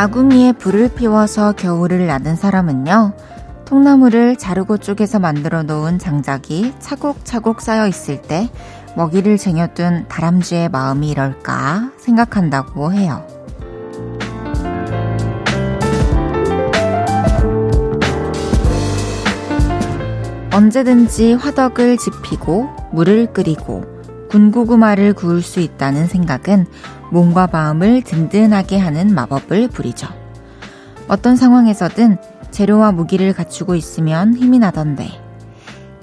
아궁이에 불을 피워서 겨울을 나는 사람은요, 통나무를 자르고 쪼개서 만들어 놓은 장작이 차곡차곡 쌓여 있을 때 먹이를 쟁여둔 다람쥐의 마음이 이럴까 생각한다고 해요. 언제든지 화덕을 지피고 물을 끓이고 군고구마를 구울 수 있다는 생각은 몸과 마음을 든든하게 하는 마법을 부리죠. 어떤 상황에서든 재료와 무기를 갖추고 있으면 힘이 나던데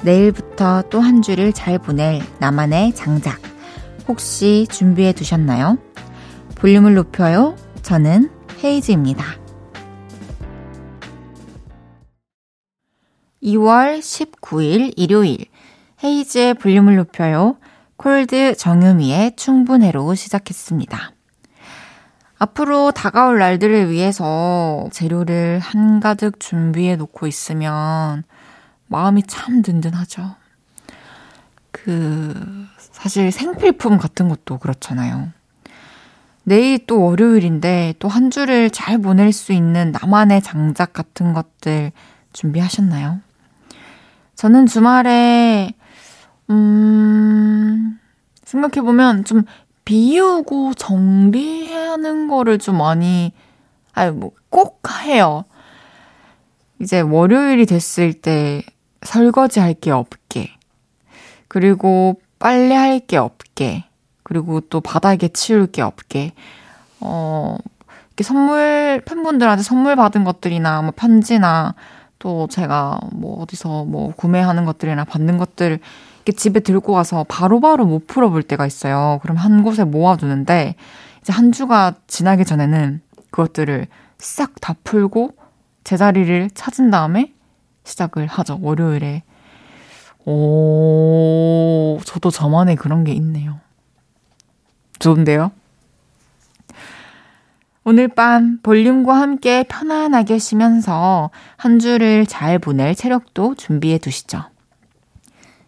내일부터 또 한 주를 잘 보낼 나만의 장작 혹시 준비해 두셨나요? 볼륨을 높여요. 저는 헤이즈입니다. 2월 19일 일요일 헤이즈의 볼륨을 높여요. 콜드 정유미의 충분해로 시작했습니다. 앞으로 다가올 날들을 위해서 재료를 한가득 준비해 놓고 있으면 마음이 참 든든하죠. 그, 사실 생필품 같은 것도 그렇잖아요. 내일 또 월요일인데 또 한 주를 잘 보낼 수 있는 나만의 장작 같은 것들 준비하셨나요? 저는 주말에, 음, 생각해보면 좀 비우고 정리하는 거를 좀 많이, 아니, 뭐, 꼭 해요. 이제 월요일이 됐을 때 설거지 할 게 없게, 그리고 빨래 할 게 없게, 그리고 또 바닥에 치울 게 없게, 어, 이렇게 선물, 팬분들한테 선물 받은 것들이나 뭐 편지나 또 제가 뭐 어디서 뭐 구매하는 것들이나 받는 것들 이렇게 집에 들고 와서 바로바로 못 풀어볼 때가 있어요. 그럼 한 곳에 모아두는데 이제 한 주가 지나기 전에는 그것들을 싹 다 풀고 제자리를 찾은 다음에 시작을 하죠. 월요일에. 오, 저도 저만의 그런 게 있네요. 좋은데요? 오늘 밤 볼륨과 함께 편안하게 쉬면서 한 주를 잘 보낼 체력도 준비해 두시죠.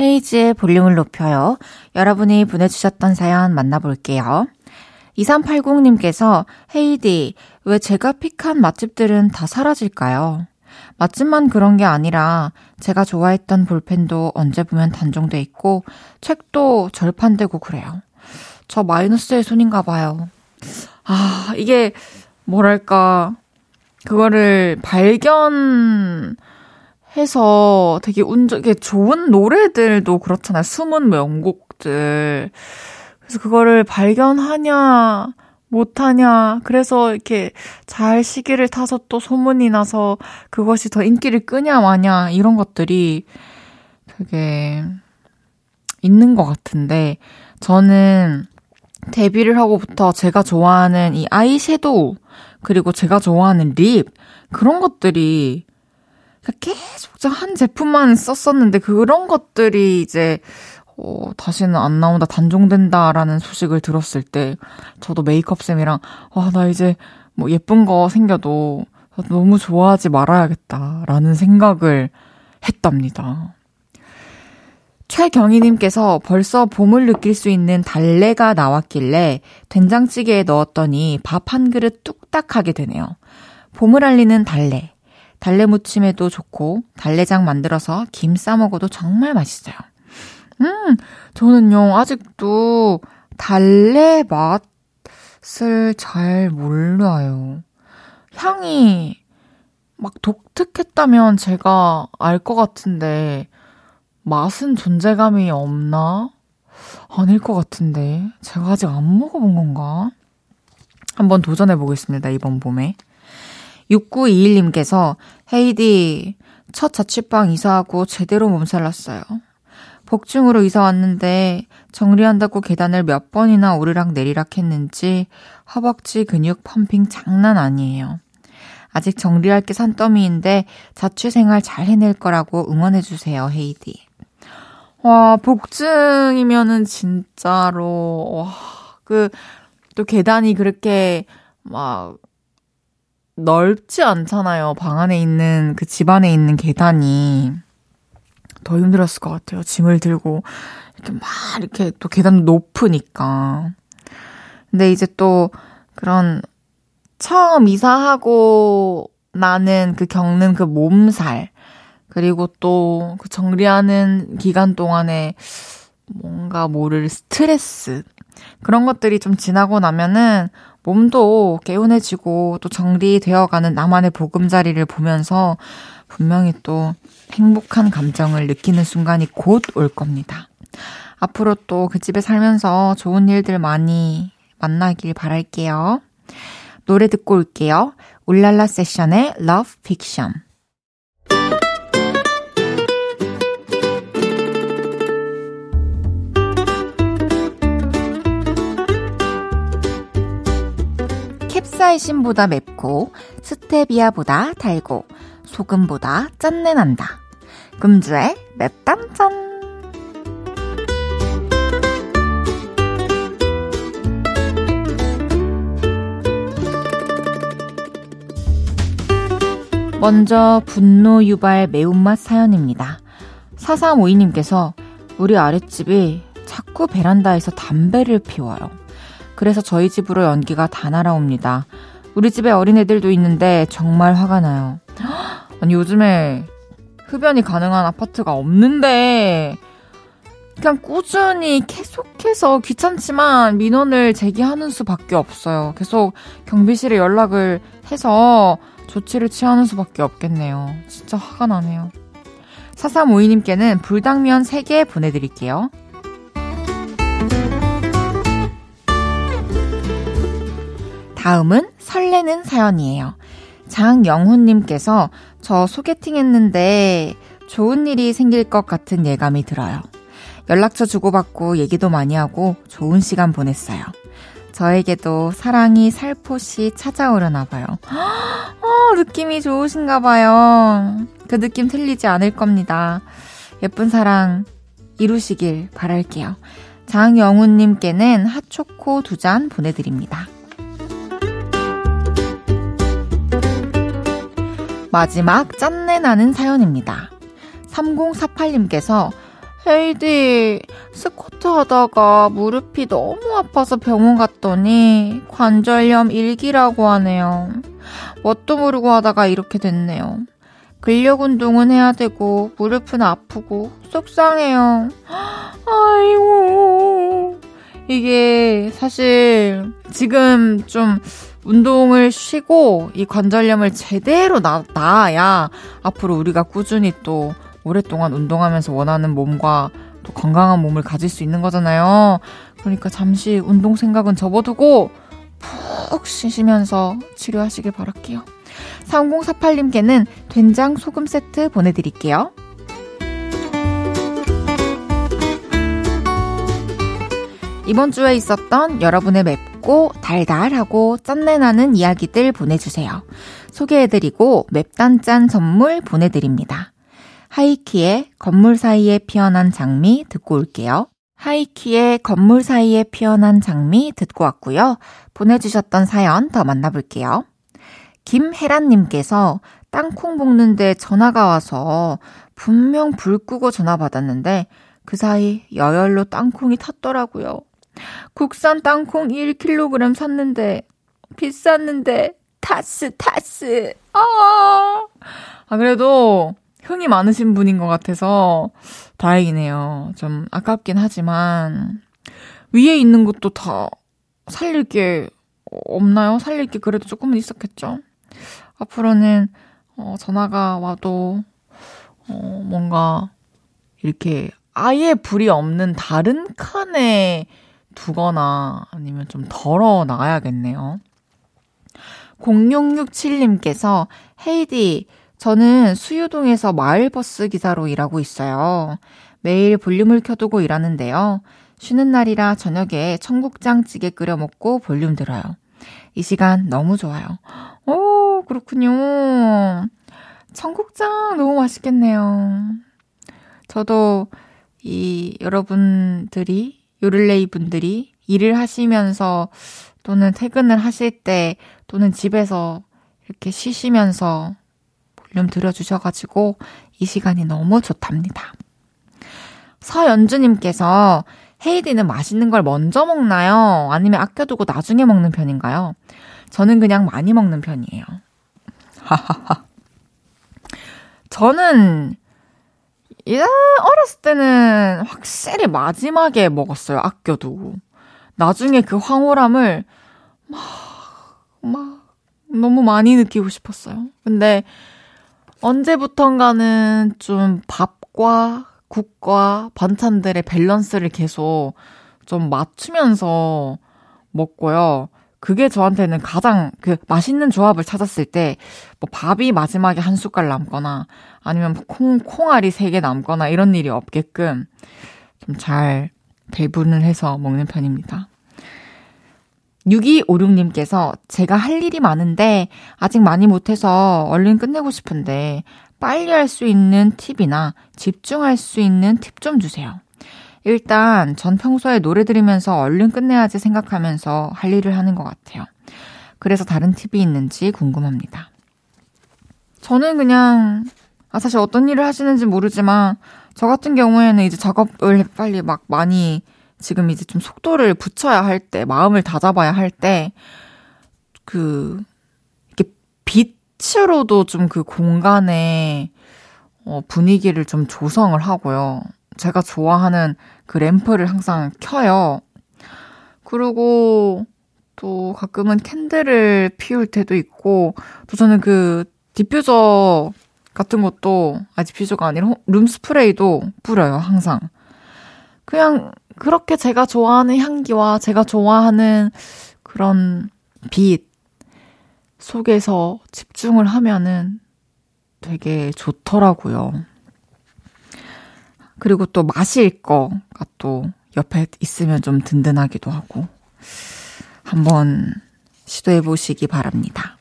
헤이지의 볼륨을 높여요. 여러분이 보내주셨던 사연 만나볼게요. 2380님께서 헤이디, 왜 제가 픽한 맛집들은 다 사라질까요? 맛집만 그런 게 아니라 제가 좋아했던 볼펜도 언제 보면 단종돼 있고 책도 절판되고 그래요. 저 마이너스의 손인가 봐요. 아, 이게 뭐랄까 그거를 발견 해서 되게 운전, 이게 좋은 노래들도 그렇잖아요. 숨은 명곡들. 그래서 그거를 발견하냐, 못하냐. 그래서 이렇게 잘 시기를 타서 또 소문이 나서 그것이 더 인기를 끄냐 마냐. 이런 것들이 되게 있는 것 같은데, 저는 데뷔를 하고부터 제가 좋아하는 이 아이섀도우, 그리고 제가 좋아하는 립, 그런 것들이 계속 한 제품만 썼었는데 그런 것들이 이제 어, 다시는 안 나온다, 단종된다라는 소식을 들었을 때 저도 메이크업 쌤이랑 아, 나 이제 뭐 예쁜 거 생겨도 너무 좋아하지 말아야겠다라는 생각을 했답니다. 최경희님께서 벌써 봄을 느낄 수 있는 달래가 나왔길래 된장찌개에 넣었더니 밥 한 그릇 뚝딱 하게 되네요. 봄을 알리는 달래. 달래 무침에도 좋고 달래장 만들어서 김 싸먹어도 정말 맛있어요. 음, 저는요, 아직도 달래 맛을 잘 몰라요. 향이 막 독특했다면 제가 알 것 같은데, 맛은 존재감이 없나? 아닐 것 같은데. 제가 아직 안 먹어본 건가? 한번 도전해 보겠습니다, 이번 봄에. 6921님께서, 헤이디, 첫 자취방 이사하고 제대로 몸살났어요. 복층으로 이사 왔는데 정리한다고 계단을 몇 번이나 오르락 내리락 했는지 허벅지 근육 펌핑 장난 아니에요. 아직 정리할 게 산더미인데 자취 생활 잘 해낼 거라고 응원해 주세요, 헤이디. 와, 복층이면은 진짜로, 와, 그, 또 계단이 그렇게 막 넓지 않잖아요. 방 안에 있는, 그 집 안에 있는 계단이. 더 힘들었을 것 같아요. 짐을 들고, 이렇게 막, 이렇게 또 계단 높으니까. 근데 이제 또 그런 처음 이사하고 나는 그 겪는 그 몸살, 그리고 또 그 정리하는 기간 동안에 뭔가 모를 스트레스, 그런 것들이 좀 지나고 나면은 몸도 개운해지고 또 정리되어가는 나만의 보금자리를 보면서 분명히 또 행복한 감정을 느끼는 순간이 곧 올 겁니다. 앞으로 또 그 집에 살면서 좋은 일들 많이 만나길 바랄게요. 노래 듣고 올게요. 울랄라 세션의 Love Fiction. 캡사이신보다 맵고 스테비아보다 달고 소금보다 짠내 난다. 금주의 맵단짠. 먼저 분노 유발 매운맛 사연입니다. 4352님께서 우리 아랫집이 자꾸 베란다에서 담배를 피워요. 그래서 저희 집으로 연기가 다 날아옵니다. 우리 집에 어린애들도 있는데 정말 화가 나요. 아니, 요즘에 흡연이 가능한 아파트가 없는데, 그냥 꾸준히 계속해서 귀찮지만 민원을 제기하는 수밖에 없어요. 계속 경비실에 연락을 해서 조치를 취하는 수밖에 없겠네요. 진짜 화가 나네요. 4352님께는 불당면 3개 보내드릴게요. 다음은 설레는 사연이에요. 장영훈님께서 저 소개팅 했는데 좋은 일이 생길 것 같은 예감이 들어요. 연락처 주고받고 얘기도 많이 하고 좋은 시간 보냈어요. 저에게도 사랑이 살포시 찾아오려나 봐요. 어, 느낌이 좋으신가 봐요. 그 느낌 틀리지 않을 겁니다. 예쁜 사랑 이루시길 바랄게요. 장영훈님께는 핫초코 두 잔 보내드립니다. 마지막 짠내 나는 사연입니다. 3048님께서 헤이디, 스쿼트 하다가 무릎이 너무 아파서 병원 갔더니 관절염 일기라고 하네요. 뭣도 모르고 하다가 이렇게 됐네요. 근력 운동은 해야 되고 무릎은 아프고 속상해요. 아이고. 이게 사실 지금 좀 운동을 쉬고 이 관절염을 제대로 나, 나아야 앞으로 우리가 꾸준히 또 오랫동안 운동하면서 원하는 몸과 또 건강한 몸을 가질 수 있는 거잖아요. 그러니까 잠시 운동 생각은 접어두고 푹 쉬시면서 치료하시길 바랄게요. 3048님께는 된장 소금 세트 보내드릴게요. 이번 주에 있었던 여러분의 맵고 달달하고 짠내나는 이야기들 보내주세요. 소개해드리고 맵단짠 선물 보내드립니다. 하이키의 건물 사이에 피어난 장미 듣고 올게요. 하이키의 건물 사이에 피어난 장미 듣고 왔고요. 보내주셨던 사연 더 만나볼게요. 김혜란님께서 땅콩 볶는데 전화가 와서 분명 불 끄고 전화 받았는데 그 사이 여열로 땅콩이 탔더라고요. 국산 땅콩 1kg 샀는데 비쌌는데 타스 타스 아, 아 그래도 흥이 많으신 분인 것 같아서 다행이네요. 좀 아깝긴 하지만 위에 있는 것도 다 살릴 게 없나요? 살릴 게 그래도 조금은 있었겠죠. 앞으로는 어, 전화가 와도, 어, 뭔가, 이렇게 아예 불이 없는 다른 칸에 두거나 아니면 좀 덜어 놔야겠네요. 0667님께서 헤이디, 저는 수유동에서 마을버스 기사로 일하고 있어요. 매일 볼륨을 켜두고 일하는데요. 쉬는 날이라 저녁에 청국장찌개 끓여 먹고 볼륨 들어요. 이 시간 너무 좋아요. 오, 그렇군요. 청국장 너무 맛있겠네요. 저도 이 여러분들이, 요를레이 분들이 일을 하시면서 또는 퇴근을 하실 때 또는 집에서 이렇게 쉬시면서 볼륨 들어주셔가지고 이 시간이 너무 좋답니다. 서연주님께서 헤이디는 맛있는 걸 먼저 먹나요? 아니면 아껴두고 나중에 먹는 편인가요? 저는 그냥 많이 먹는 편이에요. 하하하. 저는 예, 어렸을 때는 확실히 마지막에 먹었어요. 아껴두고. 나중에 그 황홀함을 막, 막, 너무 많이 느끼고 싶었어요. 근데 언제부턴가는 좀 밥과 국과 반찬들의 밸런스를 계속 좀 맞추면서 먹고요. 그게 저한테는 가장 그 맛있는 조합을 찾았을 때, 뭐 밥이 마지막에 한 숟갈 남거나, 아니면 콩, 콩알이 세 개 남거나 이런 일이 없게끔 좀 잘 배분을 해서 먹는 편입니다. 6256님께서 제가 할 일이 많은데 아직 많이 못해서 얼른 끝내고 싶은데 빨리 할 수 있는 팁이나 집중할 수 있는 팁 좀 주세요. 일단 전 평소에 노래 들으면서 얼른 끝내야지 생각하면서 할 일을 하는 것 같아요. 그래서 다른 팁이 있는지 궁금합니다. 저는 그냥 아 사실 어떤 일을 하시는지 모르지만 저 같은 경우에는 이제 작업을 빨리 막 많이 지금 이제 좀 속도를 붙여야 할 때, 마음을 다잡아야 할 때, 그, 이렇게 빛으로도 좀 그 공간의 어, 분위기를 좀 조성을 하고요. 제가 좋아하는 그 램프를 항상 켜요. 그리고 또 가끔은 candle을 피울 때도 있고, 또 저는 그 디퓨저 같은 것도, 아, diffuser가 아니라 룸 스프레이도 뿌려요, 항상. 그냥 그렇게 제가 좋아하는 향기와 제가 좋아하는 그런 빛 속에서 집중을 하면은 되게 좋더라고요. 그리고 또 마실 거가 또 옆에 있으면 좀 든든하기도 하고 한번 시도해 보시기 바랍니다.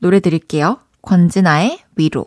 노래 드릴게요. 권진아의 위로.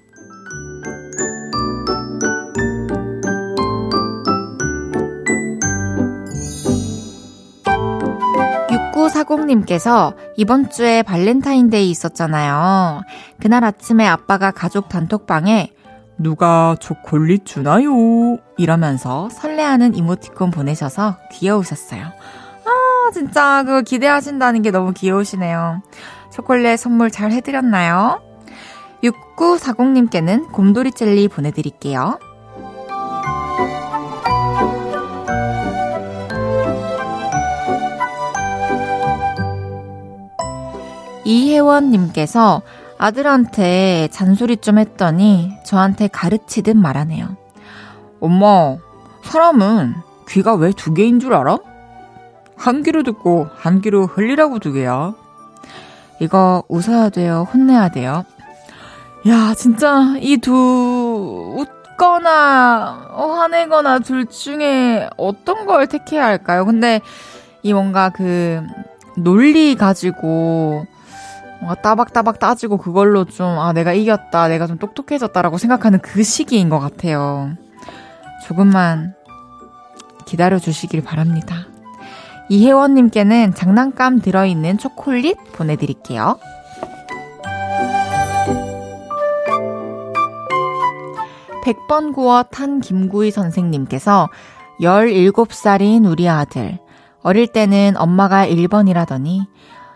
6940님께서 이번 주에 발렌타인데이 있었잖아요. 그날 아침에 아빠가 가족 단톡방에 누가 초콜릿 주나요? 이러면서 설레하는 이모티콘 보내셔서 귀여우셨어요. 아, 진짜 그거 기대하신다는 게 너무 귀여우시네요. 초콜릿 선물 잘 해드렸나요? 6940님께는 곰돌이 젤리 보내드릴게요. 이혜원님께서 아들한테 잔소리 좀 했더니 저한테 가르치듯 말하네요. 엄마, 사람은 귀가 왜 두 개인 줄 알아? 한 귀로 듣고 한 귀로 흘리라고 두 개야. 이거 웃어야 돼요? 혼내야 돼요? 야, 진짜 이두 어, 화내거나 둘 중에 어떤 걸 택해야 할까요? 근데 이 뭔가 그 논리 가지고 뭔가 따박따박 따지고 그걸로 좀, 아, 내가 이겼다, 내가 좀 똑똑해졌다라고 생각하는 그 시기인 것 같아요. 조금만 기다려 주시길 바랍니다. 이혜원님께는 장난감 들어있는 초콜릿 보내드릴게요. 100번 구워 탄 김구희 선생님께서 17살인 우리 아들. 어릴 때는 엄마가 1번이라더니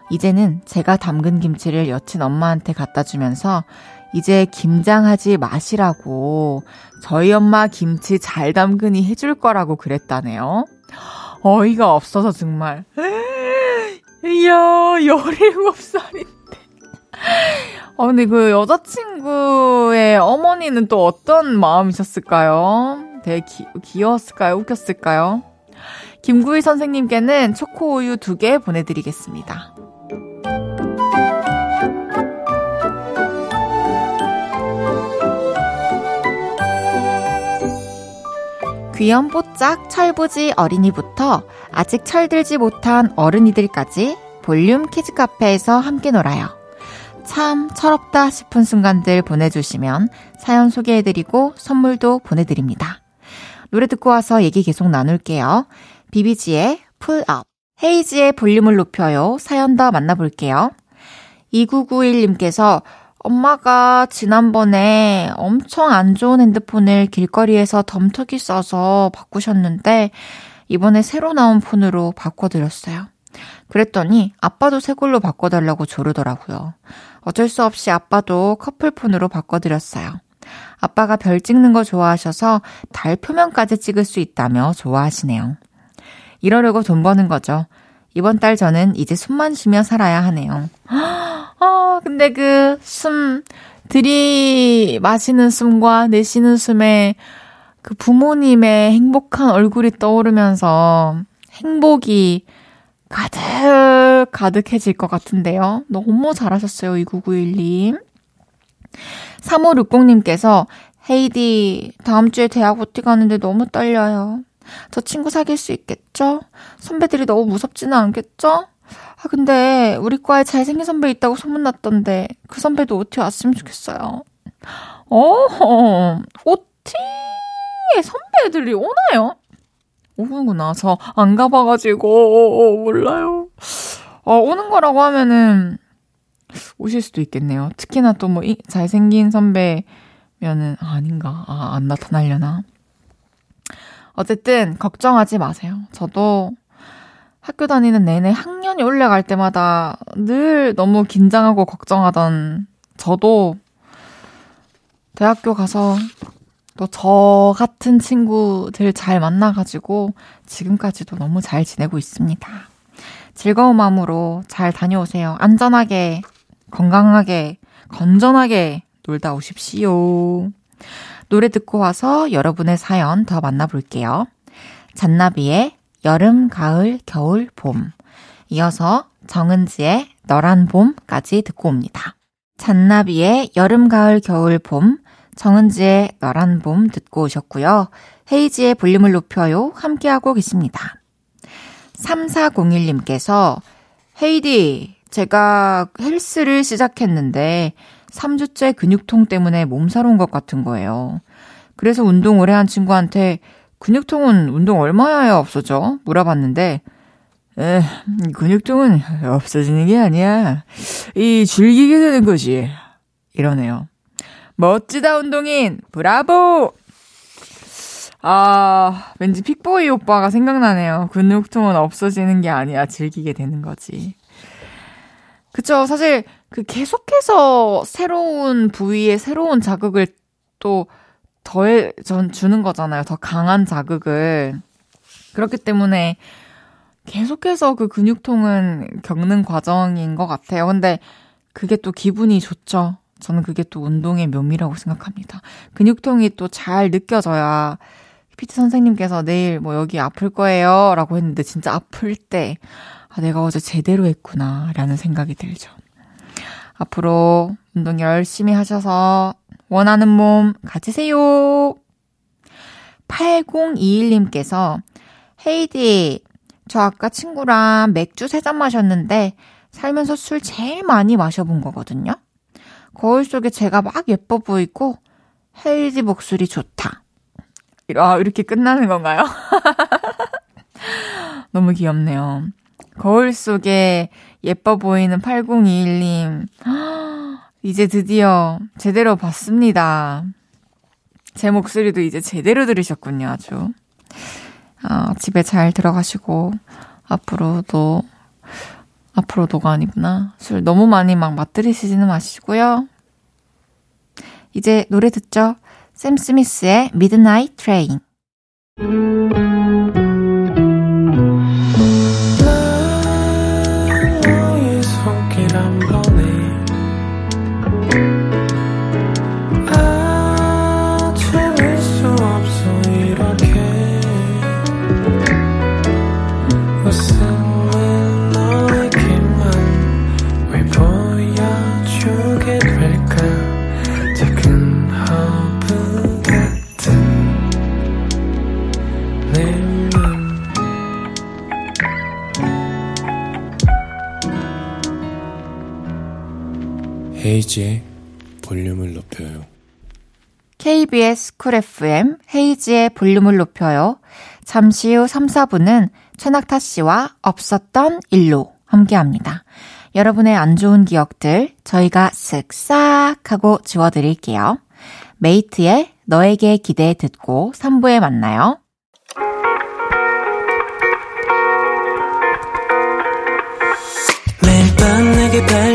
이제는 제가 담근 김치를 여친 엄마한테 갖다 주면서 이제 김장하지 마시라고 저희 엄마 김치 잘 담그니 해줄 거라고 그랬다네요. 어이가 없어서 정말. 이야, 17살인데. 어, 근데 그 여자친구의 어머니는 또 어떤 마음이셨을까요? 되게 기, 귀여웠을까요? 웃겼을까요? 김구희 선생님께는 초코우유 두개 보내드리겠습니다. 귀염뽀짝 철부지 어린이부터 아직 철들지 못한 어른이들까지 볼륨 키즈 카페에서 함께 놀아요. 참 철없다 싶은 순간들 보내주시면 사연 소개해드리고 선물도 보내드립니다. 노래 듣고 와서 얘기 계속 나눌게요. 비비지의 PULL UP, 헤이즈의 볼륨을 높여요. 사연 더 만나볼게요. 2991님께서 엄마가 지난번에 엄청 안 좋은 핸드폰을 길거리에서 덤터기 써서 바꾸셨는데 이번에 새로 나온 폰으로 바꿔드렸어요. 그랬더니 아빠도 새 걸로 바꿔달라고 조르더라고요. 어쩔 수 없이 아빠도 커플폰으로 바꿔드렸어요. 아빠가 별 찍는 거 좋아하셔서 달 표면까지 찍을 수 있다며 좋아하시네요. 이러려고 돈 버는 거죠. 이번 달 저는 이제 숨만 쉬며 살아야 하네요. 아, 근데 그 숨, 들이 마시는 숨과 내쉬는 숨에 그 부모님의 행복한 얼굴이 떠오르면서 행복이 가득, 가득해질 것 같은데요. 너무 잘하셨어요, 2991님. 3560님께서, 헤이디, 다음 주에 대학 OT 가는데 너무 떨려요. 저 친구 사귈 수 있겠죠? 선배들이 너무 무섭지는 않겠죠? 아, 근데 우리 과에 잘생긴 선배 있다고 소문났던데 그 선배도 OT 왔으면 좋겠어요. 어, OT에 선배들이 오나요? 오는구나. 저 안 가봐가지고 몰라요. 어, 오는 거라고 하면은 오실 수도 있겠네요. 특히나 또 뭐 잘생긴 선배면은 아, 아닌가. 아, 안 나타나려나. 어쨌든 걱정하지 마세요. 저도 학교 다니는 내내 학년이 올라갈 때마다 늘 너무 긴장하고 걱정하던 저도 대학교 가서 또 저 같은 친구들 잘 만나가지고 지금까지도 너무 잘 지내고 있습니다. 즐거운 마음으로 잘 다녀오세요. 안전하게, 건강하게, 건전하게 놀다 오십시오. 노래 듣고 와서 여러분의 사연 더 만나볼게요. 잔나비의 여름, 가을, 겨울, 봄. 이어서 정은지의 너란 봄까지 듣고 옵니다. 잔나비의 여름, 가을, 겨울, 봄, 정은지의 너란 봄 듣고 오셨고요. 헤이지의 볼륨을 높여요. 함께하고 계십니다. 3401님께서 헤이디, 제가 헬스를 시작했는데 3주째 근육통 때문에 몸살 온 것 같은 거예요. 그래서 운동 오래 한 친구한테 근육통은 운동 얼마야 없어져? 물어봤는데, 에, 근육통은 없어지는 게 아니야. 이 즐기게 되는 거지. 이러네요. 멋지다, 운동인! 브라보! 아, 왠지 픽보이 오빠가 생각나네요. 근육통은 없어지는 게 아니야. 즐기게 되는 거지. 그쵸. 사실, 그 계속해서 새로운 부위에 새로운 자극을 또 더해 전 주는 거잖아요. 더 강한 자극을. 그렇기 때문에 계속해서 그 근육통은 겪는 과정인 것 같아요. 근데 그게 또 기분이 좋죠. 저는 그게 또 운동의 묘미라고 생각합니다. 근육통이 또 잘 느껴져야 PT 선생님께서 내일 뭐 여기 아플 거예요. 라고 했는데 진짜 아플 때, 아, 내가 어제 제대로 했구나. 라는 생각이 들죠. 앞으로 운동 열심히 하셔서 원하는 몸 가지세요. 8021님께서 헤이디, 저 아까 친구랑 맥주 세잔 마셨는데 살면서 술 제일 많이 마셔본 거거든요. 거울 속에 제가 막 예뻐 보이고 헤이디 목소리 좋다. 아, 이렇게 끝나는 건가요? 너무 귀엽네요. 거울 속에 예뻐 보이는 8021님. 이제 드디어 제대로 봤습니다. 제 목소리도 이제 제대로 들으셨군요, 아주. 어, 집에 잘 들어가시고, 앞으로도, 앞으로도가 아니구나. 술 너무 많이 막 맛들이시지는 마시고요. 이제 노래 듣죠? 샘 스미스의 Midnight Train. 헤이즈의 볼륨을 높여요. KBS 쿨 FM 헤이즈의 볼륨을 높여요. 잠시 후 3, 4부는 최낙타 씨와 없었던 일로 함께 합니다. 여러분의 안 좋은 기억들 저희가 쓱싹 하고 지워드릴게요. 메이트의 너에게 기대 듣고 3부에 만나요. 매일 밤 내게 발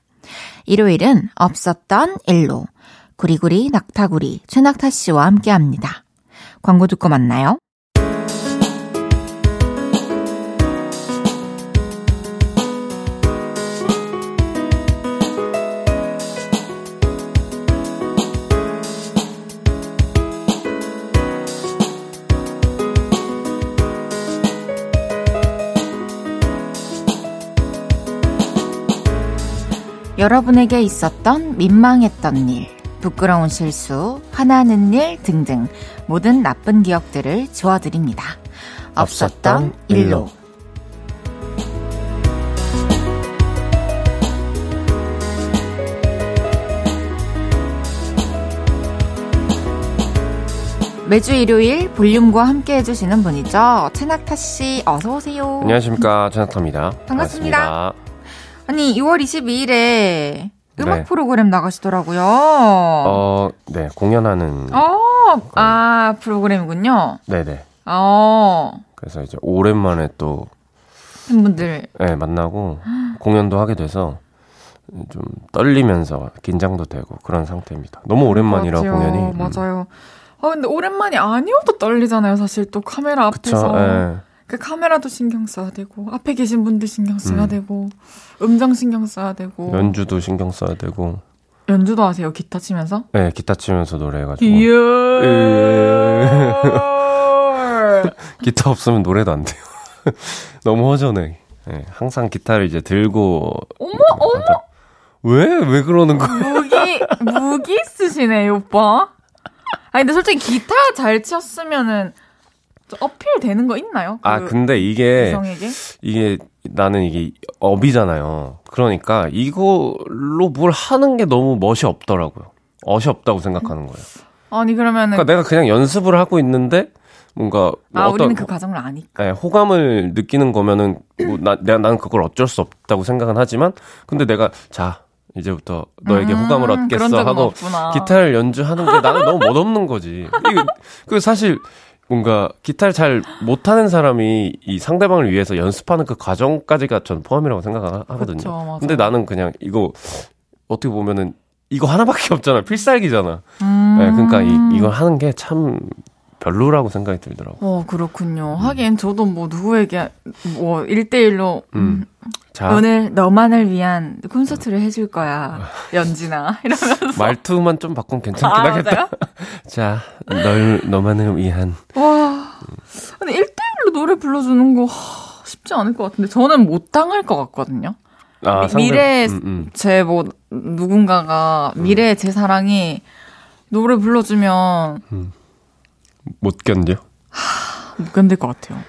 일요일은 없었던 일로 구리구리 낙타구리 최낙타 씨와 함께 합니다. 광고 듣고 만나요. 여러분에게 있었던 민망했던 일, 부끄러운 실수, 화나는 일 등등 모든 나쁜 기억들을 지워드립니다. 없었던 일로. 매주 일요일 볼륨과 함께 해주시는 분이죠. 최낙타 씨, 어서오세요. 안녕하십니까. 최낙타입니다. 반갑습니다. 아니, 2월 22일에 음악 네. 프로그램 나가시더라고요. 어, 네. 공연하는. 어, 아, 프로그램이군요. 네네. 어, 그래서 이제 오랜만에 또, 팬분들. 네, 만나고 공연도 하게 돼서 좀 떨리면서 긴장도 되고 그런 상태입니다. 너무 오랜만이라 맞아요. 공연이. 음. 맞아요. 아, 근데 오랜만이 아니어도 떨리잖아요, 사실. 또 카메라 그쵸. 앞에서. 예. 그 카메라도 신경 써야 되고, 앞에 계신 분들 신경 써야 음. 되고, 음정 신경 써야 되고. 연주도 신경 써야 되고. 연주도 하세요, 기타 치면서? 네, 기타 치면서 노래해가지고. 이야. 기타 없으면 노래도 안 돼요. 너무 허전해. 네, 항상 기타를 이제 들고. 어머, 어머! 왜? 왜 그러는 거야? 무기, 무기 쓰시네, 이 오빠. 아니, 근데 솔직히 기타 잘 쳤으면은, 좀 어필 되는 거 있나요? 아, 그 근데 이게, 이성에게? 이게, 나는 이게 업이잖아요. 그러니까 이걸로 뭘 하는 게 너무 멋이 없더라고요. 멋이 없다고 생각하는 거예요. 아니, 그러면은. 그러니까 내가 그냥 연습을 하고 있는데, 뭔가, 아, 어떤, 우리는 그 과정을 아니까. 네, 호감을 느끼는 거면은 뭐 나, 내가 나는 그걸 어쩔 수 없다고 생각은 하지만 근데 내가 자 이제부터 너에게 음, 호감을 얻겠어 하고 없구나. 기타를 연주하는 게 나는 너무 멋없는 거지. 이게 그 사실 뭔가 기타를 잘 못하는 사람이 이 상대방을 위해서 연습하는 그 과정까지가 전 포함이라고 생각하거든요. 그쵸. 근데 나는 그냥 이거 어떻게 보면은 이거 하나밖에 없잖아. 필살기잖아. 음. 네, 그러니까 이, 이걸 하는 게 참 별로라고 생각이 들더라고. 어, 그렇군요. 하긴 저도 뭐 누구에게 뭐 1대1로 음. 자, 오늘 너만을 위한 콘서트를 해줄 거야. 연진아. 이러면서. 말투만 좀 바꾸면 괜찮긴 아, 하겠다. 자, 널, 너만을 위한. 와. 근데 1대1로 노래 불러주는 거 하, 쉽지 않을 것 같은데 저는 못 당할 것 같거든요. 아, 미- 상대- 미래의 음, 음. 제뭐 누군가가 미래의 제 사랑이 노래 불러주면 못 견뎌? 못 견딜 것 같아요.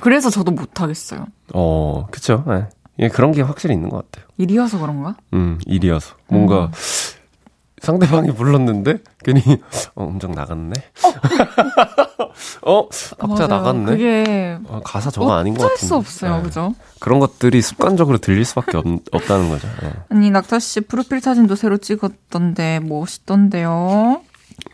그래서 저도 못 하겠어요. 어, 그쵸. 예. 예, 그런 게 확실히 있는 것 같아요. 일이어서 그런가? 음, 일이어서. 뭔가, 음. 상대방이 불렀는데, 괜히, 어, 음정 나갔네? 어, 박자 맞아요. 나갔네? 그게 어, 가사 저거 아닌 것 어쩔 같은데. 수 없어요, 예. 그죠? 그런 것들이 습관적으로 들릴 수밖에 없, 없다는 거죠. 예. 아니 낙타 씨 프로필 사진도 새로 찍었던데 멋있던데요.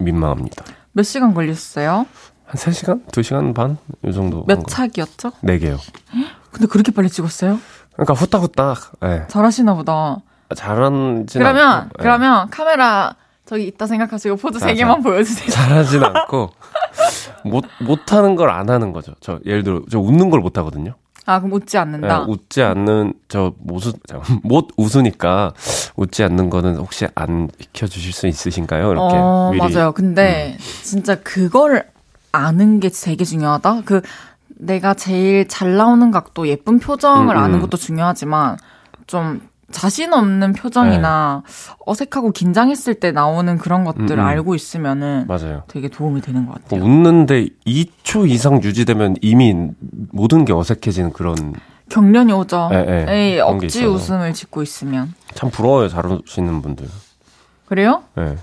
민망합니다. 몇 시간 걸렸어요? 한 3시간? 2시간 반? 이 정도. 한몇 거. 차기였죠? 네 개요. 근데 그렇게 빨리 찍었어요? 그러니까 후딱후딱, 예. 잘하시나 보다. 잘하진 그러면 않고, 예. 그러면 카메라 저기 있다 생각하시고 포즈 자, 세 개만 자. 보여주세요. 잘하진 않고, 못, 못하는 걸 안 하는 거죠. 저, 예를 들어, 저 웃는 걸 못 하거든요. 아 그럼 웃지 예, 않는다. 웃지 않는, 저, 못, 웃, 자, 못 웃으니까, 웃지 않는 거는 혹시 안 익혀주실 수 있으신가요? 이렇게. 어 미리. 음. 맞아요. 근데 진짜 그걸 아는 게 되게 중요하다. 그 내가 제일 잘 나오는 각도, 예쁜 표정을 음, 음. 아는 것도 중요하지만 좀 자신 없는 표정이나 어색하고 긴장했을 때 나오는 그런 것들을 네. 음, 음. 알고 있으면은 맞아요. 되게 도움이 되는 것뭐 같아요. 웃는데 2초 이상 유지되면 이미 모든 게 어색해지는 그런, 경련이 오죠. 예, 예. 에이, 그런 게 억지. 웃음을 짓고 있으면. 참 부러워요, 잘 웃으시는 분들. 그래요? 예.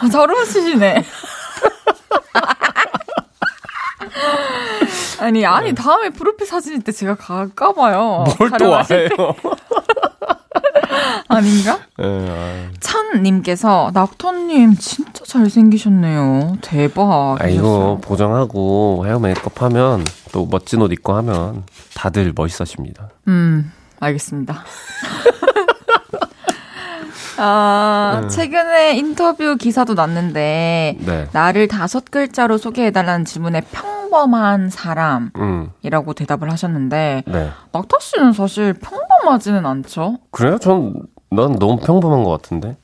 아, 잘 웃으시네. 아니, 아니, 다음에 프로필 사진일 때 제가 갈까 봐요. 네. 뭘 또. 와요? 아닌가? 예, 찬님께서, 낙터님 진짜 잘생기셨네요. 대박. 아, 이거 보정하고 헤어 메이크업 하면 또 멋진 옷 입고 하면 다들 멋있어집니다. 음, 알겠습니다. 아, 음. 최근에 인터뷰 기사도 났는데, 네. 나를 다섯 글자로 소개해달라는 질문에 평 범한 사람이라고 음, 대답을 하셨는데, 네. 낙타 씨는 사실 평범하지는 않죠? 그래요? 전, 난 너무 평범한 것 같은데?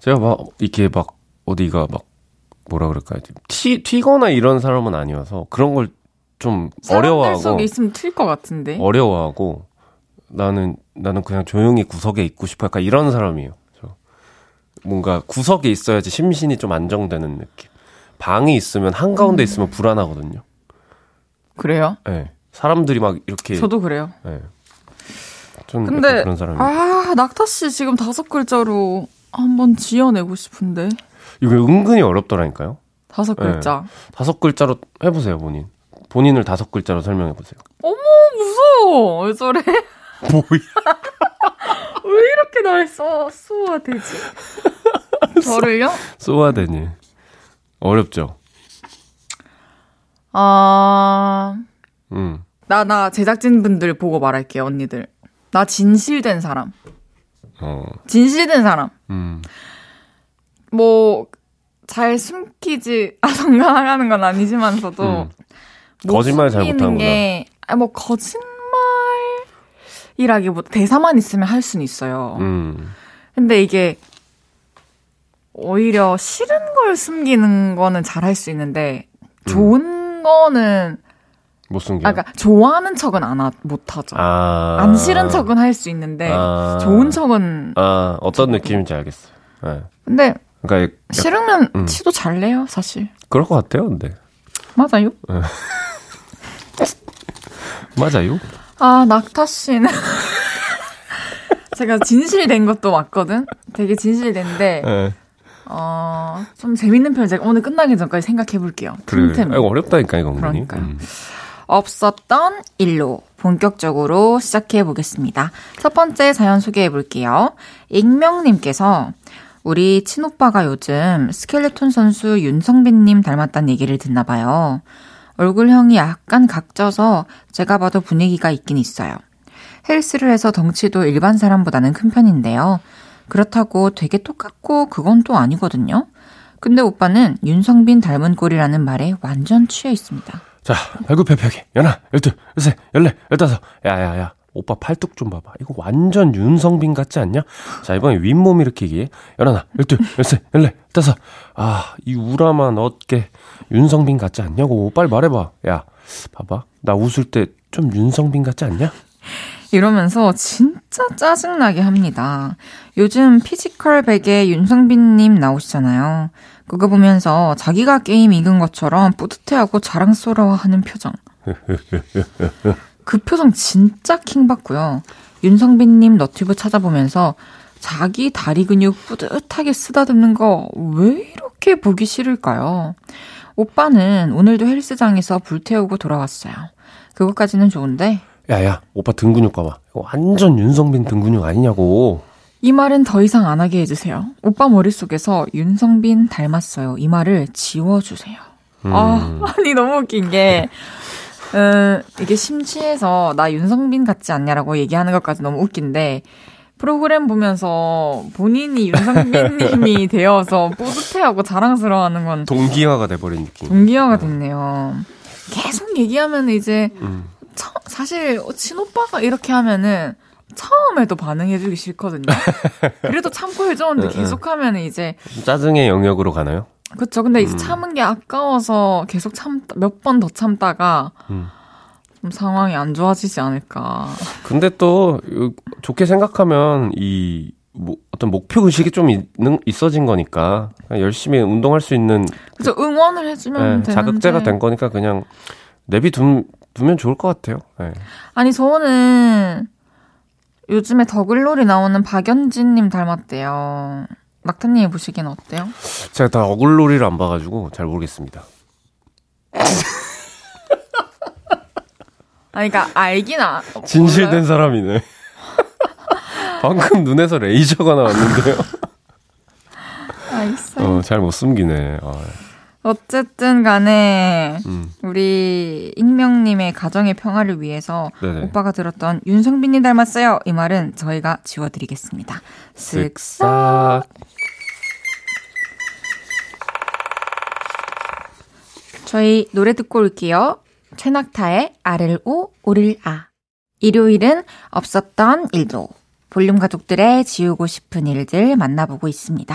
제가 막, 이렇게 막, 어디가 막, 뭐라 그럴까요? 튀, 튀거나 이런 사람은 아니어서, 그런 걸 좀 어려워하고, 속에 있으면 튈 것 같은데. 어려워하고, 나는, 나는 그냥 조용히 구석에 있고 싶어. 약간 이런 사람이에요. 저. 뭔가 구석에 있어야지 심신이 좀 안정되는 느낌. 방이 있으면, 한가운데 있으면 불안하거든요. 그래요? 예. 사람들이 막 이렇게. 저도 그래요. 예. 좀 근데, 그런 사람이에요. 아, 낙타 씨 지금 다섯 글자로 한번 지어내고 싶은데. 이게 은근히 어렵더라니까요. 다섯 네. 글자. 다섯 글자로 해보세요, 본인. 본인을 다섯 글자로 설명해 보세요. 어머, 무서워. 왜 저래? 뭐야? 왜 이렇게 날 쏘, 쏘아대지? 저를요? 쏘아대니. 어렵죠? 아, 음. 나, 나 제작진분들 보고 말할게요, 언니들. 나 진실된 사람. 어, 진실된 사람. 음. 뭐, 잘 숨기지, 않아가는 건 아니지만서도. 음. 못 거짓말 잘 못하는구나. 게, 아니, 뭐, 거짓말이라기보다 대사만 있으면 할 수는 있어요. 음. 근데 이게, 오히려 싫은 걸 숨기는 거는 잘 할 수 있는데, 좋은 거는, 못 숨겨. 아, 그러니까 좋아하는 척은 안 하, 못 하죠. 아. 안 싫은 척은 할 수 있는데, 아. 좋은 척은, 아, 어떤 느낌인지 알겠어요. 예. 근데, 그러니까, 약- 싫으면 음. 티도 잘 내요, 사실. 그럴 것 같아요, 근데. 맞아요? 맞아요? 아, 낙타 씨는. 제가 진실된 것도 맞거든? 되게 진실된데, 예. 어, 좀 재밌는 편 제가 오늘 끝나기 전까지 생각해 볼게요. 그래. 아, 이거 어렵다니까, 이거 은근히. 그러니까요. 음. 없었던 일로 본격적으로 시작해 보겠습니다. 첫 번째 사연 소개해 볼게요. 익명님께서 우리 친오빠가 요즘 스켈레톤 선수 윤성빈님 닮았다는 얘기를 듣나 봐요. 얼굴형이 약간 각져서 제가 봐도 분위기가 있긴 있어요. 헬스를 해서 덩치도 일반 사람보다는 큰 편인데요. 그렇다고 되게 똑같고 그건 또 아니거든요. 근데 오빠는 윤성빈 닮은 꼴이라는 말에 완전 취해 있습니다. 자, 발굽혀펴기. 연하, 열둘, 열셋, 열넷, 열다섯. 야, 야, 야. 오빠 팔뚝 좀 봐봐. 이거 완전 윤성빈 같지 않냐? 자, 이번에 윗몸 일으키기. 열하나, 열둘, 열셋, 열넷, 열다섯. 아, 이 우람한 어깨. 윤성빈 같지 않냐고. 빨리 말해봐. 야, 봐봐. 나 웃을 때 좀 윤성빈 같지 않냐? 이러면서 진짜 짜증나게 합니다. 요즘 피지컬 백에 윤성빈님 나오시잖아요. 그거 보면서 자기가 게임 이긴 것처럼 뿌듯해하고 자랑스러워하는 표정. 그 표정 진짜 킹받고요. 윤성빈님 너튜브 찾아보면서 자기 다리 근육 뿌듯하게 쓰다듬는 거 왜 이렇게 보기 싫을까요? 오빠는 오늘도 헬스장에서 불태우고 돌아왔어요. 그것까지는 좋은데 야야, 오빠 등 근육 봐봐. 완전 윤성빈 등 근육 아니냐고. 이 말은 더 이상 안 하게 해주세요. 오빠 머릿속에서 윤성빈 닮았어요. 이 말을 지워주세요. 음. 아, 아니, 너무 웃긴 게, 음, 이게 심취해서 나 윤성빈 같지 않냐라고 얘기하는 것까지 너무 웃긴데, 프로그램 보면서 본인이 윤성빈님이 되어서 뿌듯해하고 자랑스러워하는 건 동기화가 돼버린 느낌. 동기화가 됐네요. 계속 얘기하면 이제, 음. 처, 사실 친오빠가 이렇게 하면은 처음에도 반응해주기 싫거든요. 그래도 참고 해줬는데. 계속하면 이제 짜증의 영역으로 가나요? 그쵸. 근데 이제 음. 참은 게 아까워서 계속 참 몇 번 더 참다가 음. 좀 상황이 안 좋아지지 않을까. 근데 또 요- 좋게 생각하면 이 뭐, 어떤 목표 의식이 좀 있는 있어진 거니까 열심히 운동할 수 있는 그래서 응원을 해주면 예, 되는데. 자극제가 된 거니까 그냥 내비 두, 두면 좋을 것 같아요. 예. 아니 저는 요즘에 더글로리 나오는 박연진님 닮았대요. 낙타님이 보시기엔 어때요? 제가 다 어글로리를 안 봐가지고 잘 모르겠습니다. 아니 그러니까 알긴 아. 진실된? 사람이네. 방금 눈에서 레이저가 나왔는데요. 알겠어요. 어, 잘 못 숨기네. 아, 어쨌든 간에 음, 우리 익명님의 가정의 평화를 위해서 네네. 오빠가 들었던 윤성빈님 닮았어요. 이 말은 저희가 지워드리겠습니다. 쓱싹. 저희 노래 듣고 올게요. 최낙타의 아를 오, 오를 아. 일요일은 없었던 일도. 볼륨 가족들의 지우고 싶은 일들 만나보고 있습니다.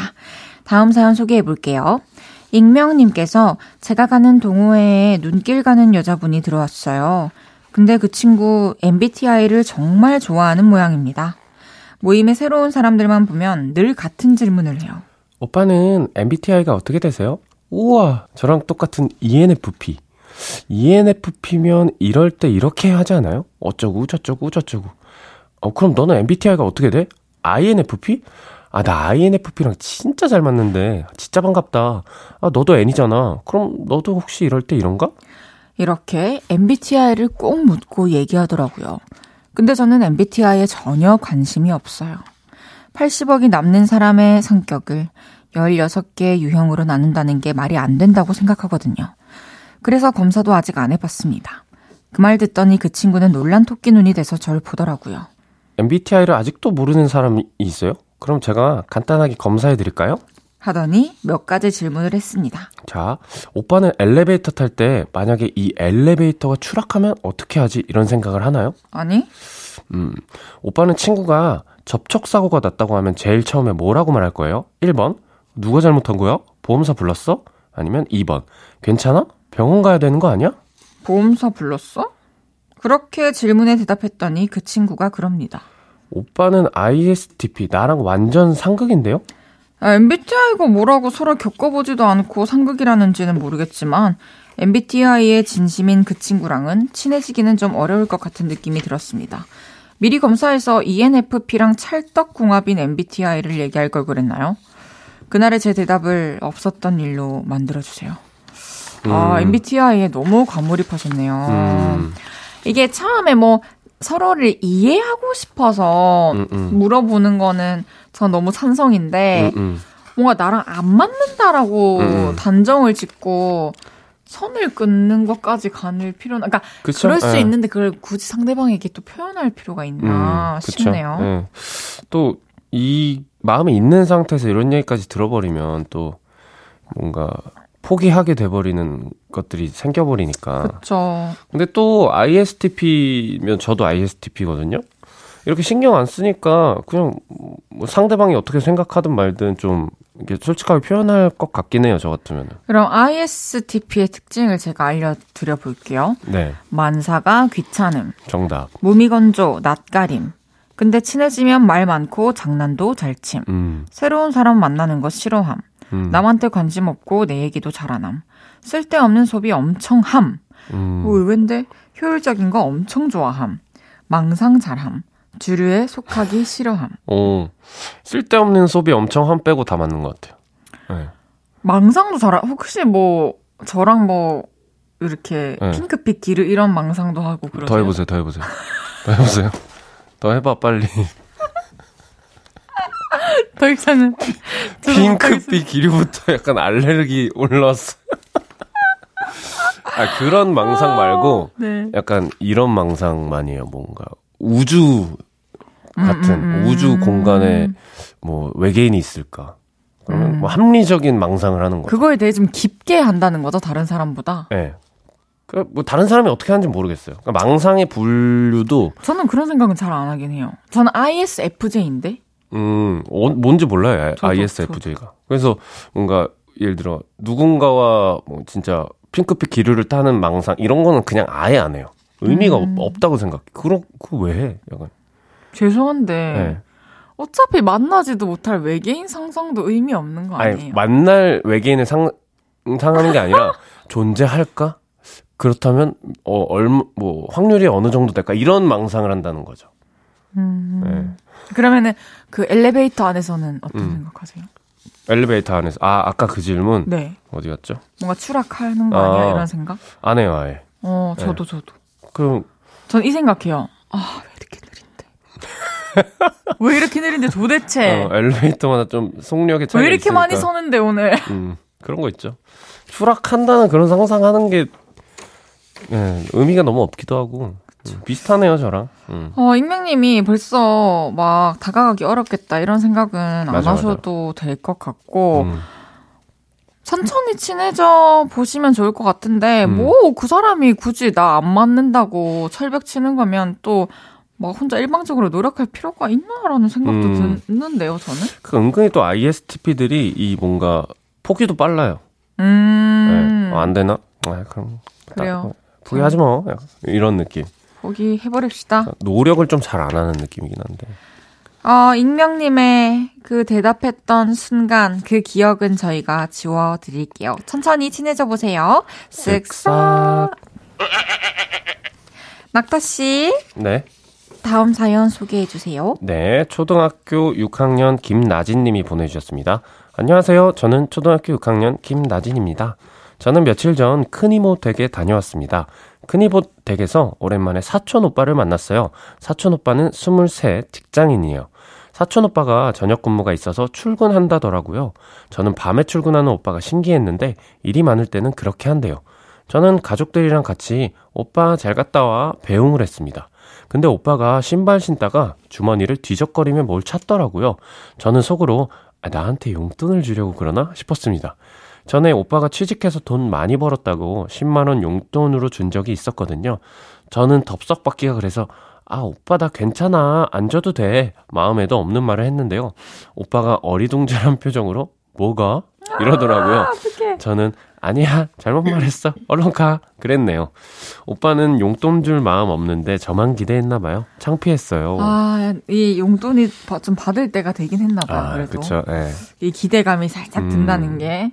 다음 사연 소개해 볼게요. 익명님께서 제가 가는 동호회에 눈길 가는 여자분이 들어왔어요. 근데 그 친구 MBTI를 정말 좋아하는 모양입니다. 모임에 새로운 사람들만 보면 늘 같은 질문을 해요. 오빠는 MBTI가 어떻게 되세요? 우와, 저랑 똑같은 ENFP. ENFP면 이럴 때 이렇게 하지 않아요? 어쩌고 저쩌고 저쩌고. 어, 그럼 너는 MBTI가 어떻게 돼? INFP? 아, 나 INFP랑 진짜 잘 맞는데. 진짜 반갑다. 아, 너도 N이잖아. 그럼 너도 혹시 이럴 때 이런가? 이렇게 MBTI를 꼭 묻고 얘기하더라고요. 근데 저는 MBTI에 전혀 관심이 없어요. 80억이 남는 사람의 성격을 16개 유형으로 나눈다는 게 말이 안 된다고 생각하거든요. 그래서 검사도 아직 안 해봤습니다. 그 말 듣더니 그 친구는 놀란 토끼 눈이 돼서 절 보더라고요. MBTI를 아직도 모르는 사람이 있어요? 그럼 제가 간단하게 검사해 드릴까요? 하더니 몇 가지 질문을 했습니다. 자, 오빠는 엘리베이터 탈 때 만약에 이 엘리베이터가 추락하면 어떻게 하지? 이런 생각을 하나요? 아니? 음, 오빠는 친구가 접촉사고가 났다고 하면 제일 처음에 뭐라고 말할 거예요? 1번, 누가 잘못한 거야? 보험사 불렀어? 아니면 2번, 괜찮아? 병원 가야 되는 거 아니야? 보험사 불렀어? 그렇게 질문에 대답했더니 그 친구가 그럽니다. 오빠는 ISTP, 나랑 완전 상극인데요? 아, MBTI가 뭐라고 서로 겪어보지도 않고 상극이라는지는 모르겠지만 MBTI의 진심인 그 친구랑은 친해지기는 좀 어려울 것 같은 느낌이 들었습니다. 미리 검사해서 ENFP랑 찰떡궁합인 MBTI를 얘기할 걸 그랬나요? 그날의 제 대답을 없었던 일로 만들어주세요. 아, 음. MBTI에 너무 과몰입하셨네요. 음, 이게 처음에 뭐 서로를 이해하고 싶어서 음, 음. 물어보는 거는 전 너무 찬성인데 음, 음. 뭔가 나랑 안 맞는다라고 음. 단정을 짓고 선을 끊는 것까지 가는 필요는 그러니까 그쵸? 그럴 수 예. 있는데 그걸 굳이 상대방에게 또 표현할 필요가 있나 음. 싶네요. 예. 또, 이 마음에 있는 상태에서 이런 얘기까지 들어버리면 또, 뭔가 포기하게 돼버리는 것들이 생겨버리니까. 그쵸. 근데 또 ISTP면 저도 ISTP거든요. 이렇게 신경 안 쓰니까 그냥 뭐 상대방이 어떻게 생각하든 말든 좀 이게 솔직하게 표현할 것 같긴 해요. 저 같으면은. 그럼 ISTP의 특징을 제가 알려드려 볼게요. 네, 만사가 귀찮음, 정답. 무미건조, 낯가림. 근데 친해지면 말 많고 장난도 잘 침. 음, 새로운 사람 만나는 거 싫어함. 음, 남한테 관심 없고 내 얘기도 잘안함. 쓸데없는 소비 엄청 함. 음. 오, 의외인데 효율적인 거 엄청 좋아함. 망상 잘함. 주류에 속하기 싫어함. 오, 쓸데없는 소비 엄청 한 빼고 다 맞는 것 같아요. 네. 망상도 잘함. 혹시 뭐 저랑 뭐 이렇게 네. 핑크빛 기르 이런 망상도 하고 그러세요? 더 해보세요, 더 해보세요. 더 해보세요. 더 해봐, 빨리. 더 이상은. 핑크빛 기류부터 약간 알레르기 올라왔어. 아, 그런 망상 말고, 네. 약간 이런 망상만이에요, 뭔가. 우주 같은, 음, 음, 음. 우주 공간에 뭐 외계인이 있을까. 그러면 음. 뭐 합리적인 망상을 하는 거죠. 그거에 대해 좀 깊게 한다는 거죠, 다른 사람보다. 예. 그, 뭐, 다른 사람이 어떻게 하는지 모르겠어요. 그러니까 망상의 분류도, 저는 그런 생각은 잘 안 하긴 해요. 저는 ISFJ인데? 음, 어, 뭔지 몰라요, 저도, ISFJ가. 그래서 뭔가, 예를 들어, 누군가와 뭐, 진짜, 핑크빛 기류를 타는 망상, 이런 거는 그냥 아예 안 해요. 의미가 음. 없, 다고 생각해. 그럼, 그거 왜 해? 약간. 죄송한데, 예. 어차피 만나지도 못할 외계인 상상도 의미 없는 거 아니에요? 아니, 만날 외계인을 상, 상하는 게 아니라, 존재할까? 그렇다면, 어, 얼마, 뭐, 확률이 어느 정도 될까? 이런 망상을 한다는 거죠. 음. 네. 그러면은 그 엘리베이터 안에서는 어떤 음. 생각하세요? 엘리베이터 안에서, 아, 아까 그 질문, 네. 어디 갔죠? 뭔가 추락하는 거 아니야? 아. 이런 생각? 안 해요, 아예. 어, 네. 저도, 저도. 그럼, 전 이 생각해요. 아, 왜 이렇게 느린데? 왜 이렇게 느린데 도대체? 어, 엘리베이터마다 좀 속력의 차이가 왜 이렇게 많이 있으니까. 서는데, 오늘? 음, 그런 거 있죠. 추락한다는 그런 상상하는 게 예, 의미가 너무 없기도 하고 음, 비슷하네요 저랑. 음. 어, 익명님이 벌써 막 다가가기 어렵겠다 이런 생각은 안 맞아, 하셔도 될 것 같고, 음. 천천히 친해져 보시면 좋을 것 같은데, 음. 뭐 그 사람이 굳이 나 안 맞는다고 철벽 치는 거면 또 막 혼자 일방적으로 노력할 필요가 있나라는 생각도 음. 드는데요, 저는. 그 은근히 또 ISTP들이 이 뭔가 포기도 빨라요. 음. 예. 어, 안 되나? 아, 그럼 그래요. 포기하지 뭐 이런 느낌. 포기해버립시다. 노력을 좀 잘 안 하는 느낌이긴 한데. 어, 익명님의 그 대답했던 순간 그 기억은 저희가 지워드릴게요. 천천히 친해져 보세요. 쓱싹. 낙타씨, 네. 다음 사연 소개해 주세요. 네, 초등학교 6학년 김나진 님이 보내주셨습니다. 안녕하세요. 저는 초등학교 6학년 김나진입니다. 저는 며칠 전 큰 이모 댁에 다녀왔습니다. 큰이모 댁에서 오랜만에 사촌 오빠를 만났어요. 사촌 오빠는 23 직장인이에요. 사촌 오빠가 저녁 근무가 있어서 출근한다더라고요. 저는 밤에 출근하는 오빠가 신기했는데 일이 많을 때는 그렇게 한대요. 저는 가족들이랑 같이 오빠 잘 갔다 와 배웅을 했습니다. 근데 오빠가 신발 신다가 주머니를 뒤적거리며 뭘 찾더라고요. 저는 속으로 아, 나한테 용돈을 주려고 그러나 싶었습니다. 전에 오빠가 취직해서 돈 많이 벌었다고 10만원 용돈으로 준 적이 있었거든요. 저는 덥석 받기가 그래서 아, 오빠 나 괜찮아. 안 줘도 돼. 마음에도 없는 말을 했는데요. 오빠가 어리둥절한 표정으로 뭐가? 이러더라고요. 저는 아니야. 잘못 말했어. 얼른 가. 그랬네요. 오빠는 용돈 줄 마음 없는데 저만 기대했나 봐요. 창피했어요. 아, 이 용돈이 바- 좀 받을 때가 되긴 했나 봐요. 아, 그래도. 그쵸. 예. 이 기대감이 살짝 음. 든다는 게.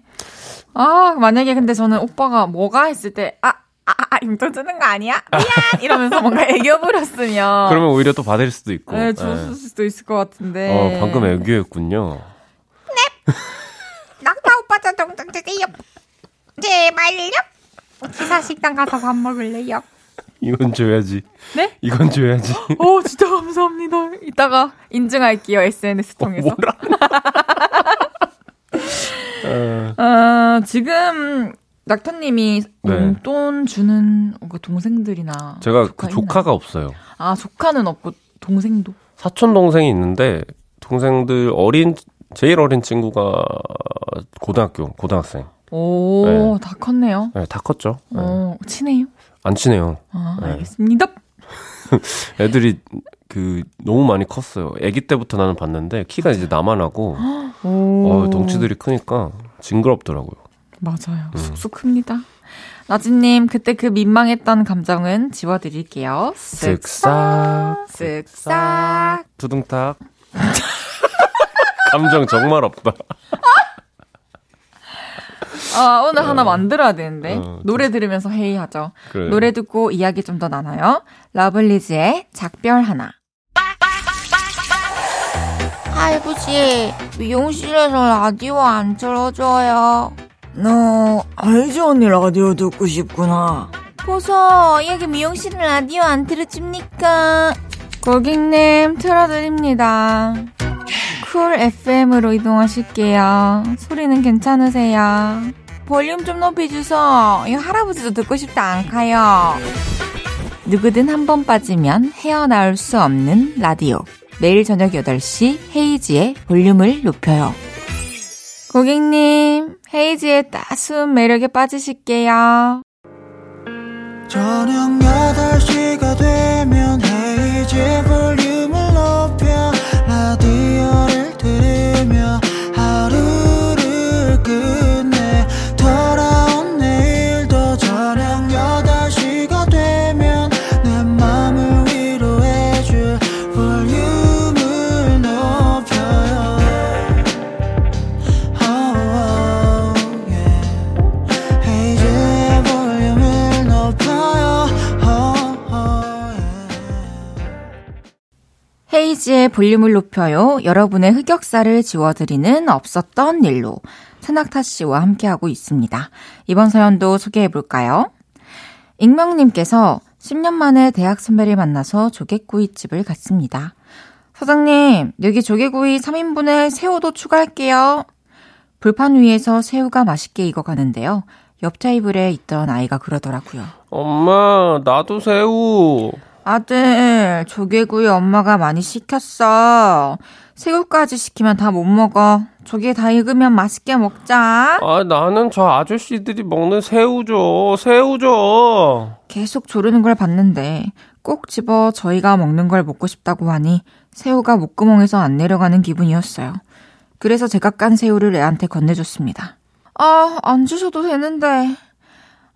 아, 만약에 근데 저는 오빠가 뭐가 했을 때, 아, 아, 아, 용돈 주는 거 아니야? 미안! 이러면서 뭔가 애교 부렸으면. 그러면 오히려 또 받을 수도 있고. 네, 예. 줬을 수도 있을 것 같은데. 어, 방금 애교였군요. 낙타 오빠 저 용돈 주세요. 제발요. 기사 식당 가서 밥 먹을래요. 이건 줘야지. 네? 이건 줘야지. 오, 어, 진짜 감사합니다. 이따가 인증할게요, SNS 통해서. 뭐라? 어, 어, 지금 낙타님이 네. 용돈 주는 그 동생들이나 제가 조카 그 있나요? 조카가 없어요. 아 조카는 없고 동생도 사촌 동생이 있는데 동생들 어린 제일 어린 친구가 고등학교, 고등학생. 오, 네. 다 컸네요. 네, 다 컸죠. 네. 어, 친해요? 안 친해요. 아, 네. 알겠습니다. 애들이 그 너무 많이 컸어요. 아기 때부터 나는 봤는데 키가 이제 나만 하고 오. 어, 덩치들이 크니까 징그럽더라고요. 맞아요. 음. 쑥쑥 큽니다. 나진님, 그때 그 민망했던 감정은 지워드릴게요. 쓱싹 쓱싹. 두둥탁. 감정 정말 없다. 아, 오늘 하나 만들어야 되는데. 어, 노래 들으면서 회의하죠. 그래. 노래 듣고 이야기 좀 더 나눠요. 러블리즈의 작별 하나. 할아버지, 미용실에서 라디오 안 틀어줘요. 너, 알지 언니 라디오 듣고 싶구나. 보소, 여기 미용실은 라디오 안 틀어줍니까? 고객님, 틀어드립니다. 쿨 FM으로 이동하실게요. 소리는 괜찮으세요? 볼륨 좀 높여주소. 이 할아버지도 듣고 싶다 안 카요. 누구든 한 번 빠지면 헤어나올 수 없는 라디오. 매일 저녁 8시 헤이즈의 볼륨을 높여요. 고객님, 헤이지의 따스운 매력에 빠지실게요. 저녁 8시가 되면 헤이즈 볼륨을 헤이지의 볼륨을 높여요. 여러분의 흑역사를 지워드리는 없었던 일로 산낙타 씨와 함께하고 있습니다. 이번 사연도 소개해 볼까요? 익명님께서 10년 만에 대학 선배를 만나서 조개구이집을 갔습니다. 사장님, 여기 조개구이 3인분에 새우도 추가할게요. 불판 위에서 새우가 맛있게 익어가는데요. 옆 테이블에 있던 아이가 그러더라고요. 엄마, 나도 새우. 아들, 조개구이 엄마가 많이 시켰어. 새우까지 시키면 다 못 먹어. 조개 다 익으면 맛있게 먹자. 아, 나는 저 아저씨들이 먹는 새우 줘. 새우 줘. 계속 조르는 걸 봤는데 꼭 집어 저희가 먹는 걸 먹고 싶다고 하니 새우가 목구멍에서 안 내려가는 기분이었어요. 그래서 제가 깐 새우를 애한테 건네줬습니다. 아, 안 주셔도 되는데.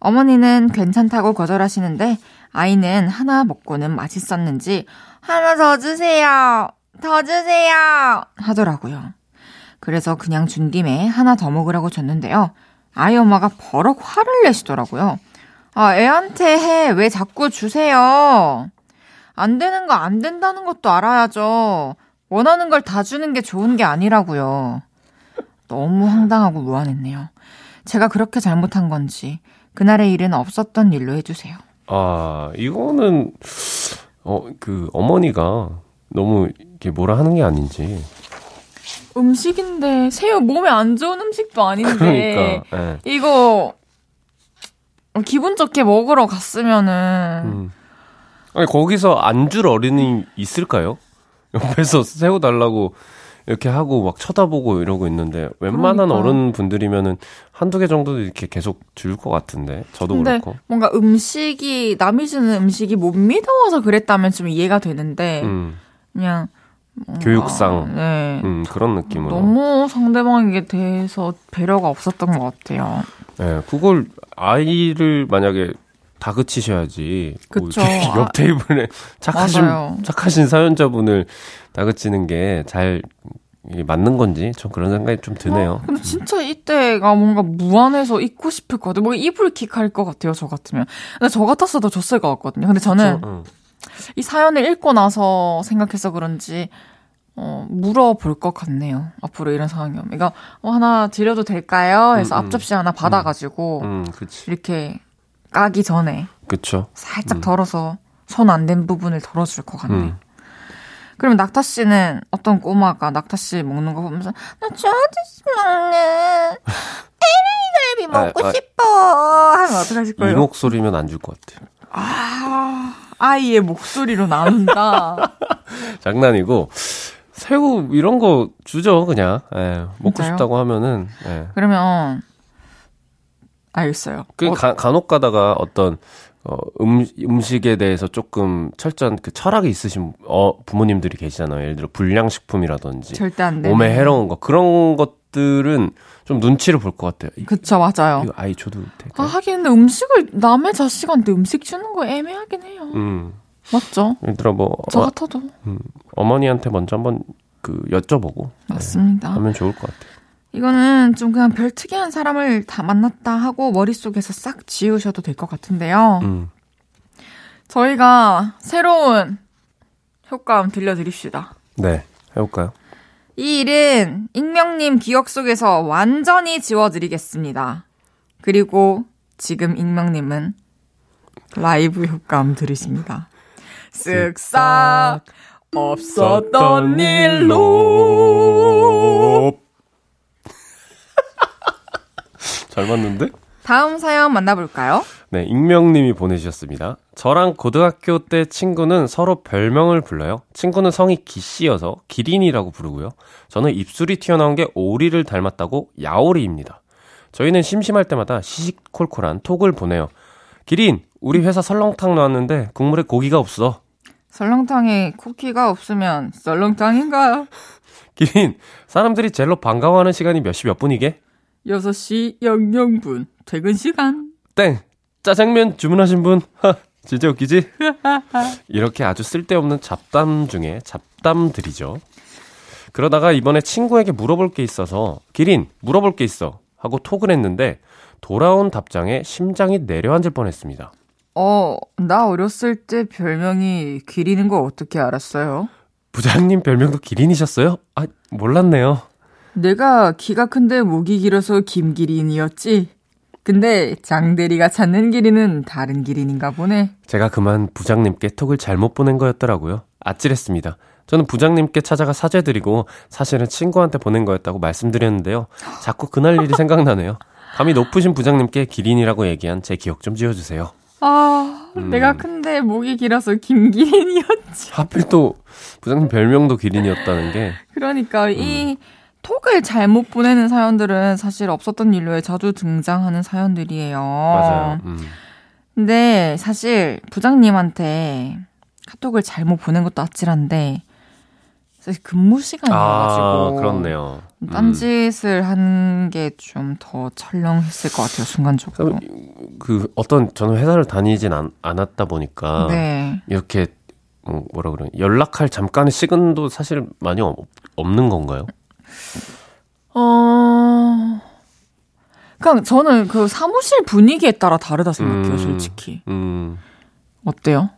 어머니는 괜찮다고 거절하시는데 아이는 하나 먹고는 맛있었는지 하나 더 주세요. 더 주세요. 하더라고요. 그래서 그냥 준 김에 하나 더 먹으라고 줬는데요. 아이 엄마가 버럭 화를 내시더라고요. 아, 애한테 해. 왜 자꾸 주세요? 안 되는 거 안 된다는 것도 알아야죠. 원하는 걸 다 주는 게 좋은 게 아니라고요. 너무 황당하고 무안했네요. 제가 그렇게 잘못한 건지 그날의 일은 없었던 일로 해주세요. 아, 이거는, 어, 그, 어머니가 너무 이렇게 뭐라 하는 게 아닌지. 음식인데 새우 몸에 안 좋은 음식도 아닌데 그러니까, 예. 이거 기분 좋게 먹으러 갔으면은 음. 아니, 거기서 안 줄 어린이 있을까요? 옆에서 새우 달라고 이렇게 하고 막 쳐다보고 이러고 있는데 웬만한 그러니까. 어른 분들이면은 한두 개 정도는 이렇게 계속 줄 것 같은데. 저도 그렇고. 뭔가 음식이 남이 주는 음식이 못 믿어서 그랬다면 좀 이해가 되는데 음, 그냥 뭔가, 교육상. 네. 음, 그런 느낌으로. 너무 상대방에게 대해서 배려가 없었던 것 같아요. 예, 그걸 아이를 만약에 다그치셔야지 뭐 그쵸. 이렇게 아, 옆 테이블에 착하신 맞아요. 착하신 사연자분을 다그치는 게 잘 맞는 건지 좀 그런 생각이 좀 드네요. 근데 진짜 이때가 뭔가 무안해서 잊고 싶을 것 같아요. 뭔가 이불 킥 할 것 같아요, 저 같으면. 근데 저 같았어도 줬을 것 같거든요. 근데 저는 응. 이 사연을 읽고 나서 생각해서 그런지 어, 물어볼 것 같네요. 앞으로 이런 상황이 오면. 그러니까 어, 하나 드려도 될까요? 해서 음, 음. 앞접시 하나 받아가지고 음, 그치. 이렇게 까기 전에 그쵸. 살짝 덜어서 손 안 댄 부분을 덜어줄 것 같네요. 음. 그러면 낙타 씨는 어떤 꼬마가 낙타 씨 먹는 거 보면서 나 저 아저씨 먹는 에리갈비 먹고 아, 아. 싶어 하면 어떡하실 이 거예요? 목소리면 안 줄 것 같아요. 아, 아이의 목소리로 나온다. 장난이고 새우 이런 거 주죠 그냥. 예, 먹고 진짜요? 싶다고 하면은. 예. 그러면 알겠어요. 그 어, 가, 간혹 가다가 어떤 어, 음, 음식에 대해서 조금 철저한 그 철학이 있으신 어, 부모님들이 계시잖아요. 예를 들어 불량식품이라든지 절대 안 돼. 몸에 해로운 거 그런 것들은 좀 눈치를 볼 것 같아요. 이- 그쵸 맞아요. 이거 아이 줘도 아 될까요? 하긴 근데 음식을 남의 자식한테 음식 주는 거 애매하긴 해요. 음, 맞죠? 예를 들어 뭐저 어, 같아도 어머니한테 먼저 한번 그 여쭤보고 맞습니다. 하면 좋을 것 같아요. 이거는 좀 그냥 별 특이한 사람을 다 만났다 하고 머릿속에서 싹 지우셔도 될 것 같은데요. 음. 저희가 새로운 효과음 들려드립시다. 네, 해볼까요? 이 일은 익명님 기억 속에서 완전히 지워드리겠습니다. 그리고 지금 익명님은 라이브 효과음 들으십니다. 쓱싹 없었던 일로 잘 맞는데? 다음 사연 만나볼까요? 네, 익명님이 보내주셨습니다. 저랑 고등학교 때 친구는 서로 별명을 불러요. 친구는 성이 기씨여서 기린이라고 부르고요. 저는 입술이 튀어나온 게 오리를 닮았다고 야오리입니다. 저희는 심심할 때마다 시시콜콜한 톡을 보내요. 기린, 우리 회사 설렁탕 나왔는데 국물에 고기가 없어. 설렁탕에 쿠키가 없으면 썰렁탕인가요? 기린, 사람들이 젤로 반가워하는 시간이 몇시 몇 분이게? 6시 00분 퇴근 시간. 땡! 짜장면 주문하신 분? 하, 진짜 웃기지? 이렇게 아주 쓸데없는 잡담 중에 잡담들이죠. 그러다가 이번에 친구에게 물어볼 게 있어서, 기린, 물어볼 게 있어. 하고 톡을 했는데, 돌아온 답장에 심장이 내려앉을 뻔했습니다. 어, 나 어렸을 때 별명이 기리는 거 어떻게 알았어요? 부장님 별명도 기린이셨어요? 아, 몰랐네요. 내가 키가 큰데 목이 길어서 김기린이었지. 근데 장대리가 찾는 기린은 다른 기린인가 보네. 제가 그만 부장님께 톡을 잘못 보낸 거였더라고요. 아찔했습니다. 저는 부장님께 찾아가 사죄드리고 사실은 친구한테 보낸 거였다고 말씀드렸는데요. 자꾸 그날 일이 생각나네요. 감히 높으신 부장님께 기린이라고 얘기한 제 기억 좀 지워주세요. 아, 음. 내가 큰데 목이 길어서 김기린이었지. 하필 또 부장님 별명도 기린이었다는 게 그러니까 이 톡을 잘못 보내는 사연들은 사실 없었던 일로에 자주 등장하는 사연들이에요. 맞아요. 음. 근데 사실 부장님한테 카톡을 잘못 보낸 것도 아찔한데 사실 근무 시간이어가지고 아, 그렇네요. 음. 딴짓을 한 게 좀 더 철렁했을 것 같아요 순간적으로. 그 어떤 저는 회사를 다니진 않, 않았다 보니까 네. 이렇게 음, 뭐라 그래 연락할 잠깐의 시간도 사실 많이 없, 없는 건가요? 어. 그냥 저는 그 사무실 분위기에 따라 다르다 생각해요, 음. 솔직히. 음. 어때요?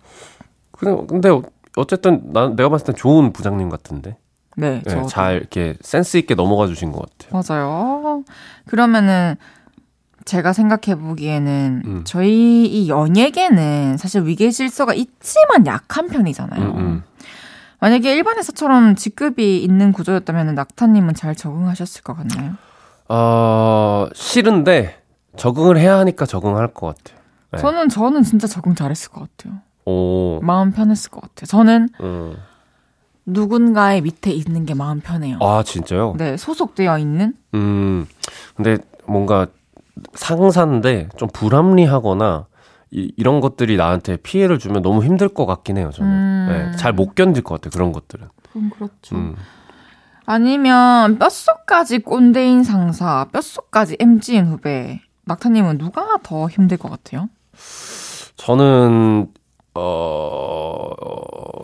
그냥 근데 어쨌든 난 내가 봤을 땐 좋은 부장님 같은데 네, 네, 저잘 이렇게 센스 있게 넘어가 주신 것 같아요. 맞아요. 그러면은 제가 생각해 보기에는 음. 저희 이 연예계는 사실 위계 질서가 있지만 약한 편이잖아요. 음, 음. 만약에 일반 회사처럼 직급이 있는 구조였다면 낙타님은 잘 적응하셨을 것 같나요? 어, 싫은데 적응을 해야 하니까 적응할 것 같아요. 네. 저는 저는 진짜 적응 잘했을 것 같아요. 오, 마음 편했을 것 같아요. 저는 음. 누군가의 밑에 있는 게 마음 편해요. 아 진짜요? 네, 소속되어 있는 음, 근데 뭔가 상사인데 좀 불합리하거나 이, 이런 것들이 나한테 피해를 주면 너무 힘들 것 같긴 해요. 저는 음. 네, 잘못 견딜 것 같아요. 그런 것들은. 그럼 그렇죠. 음. 아니면 뼛속까지 꼰대인 상사, 뼛속까지 MG인 후배. 낙타님은 누가 더 힘들 것 같아요? 저는 어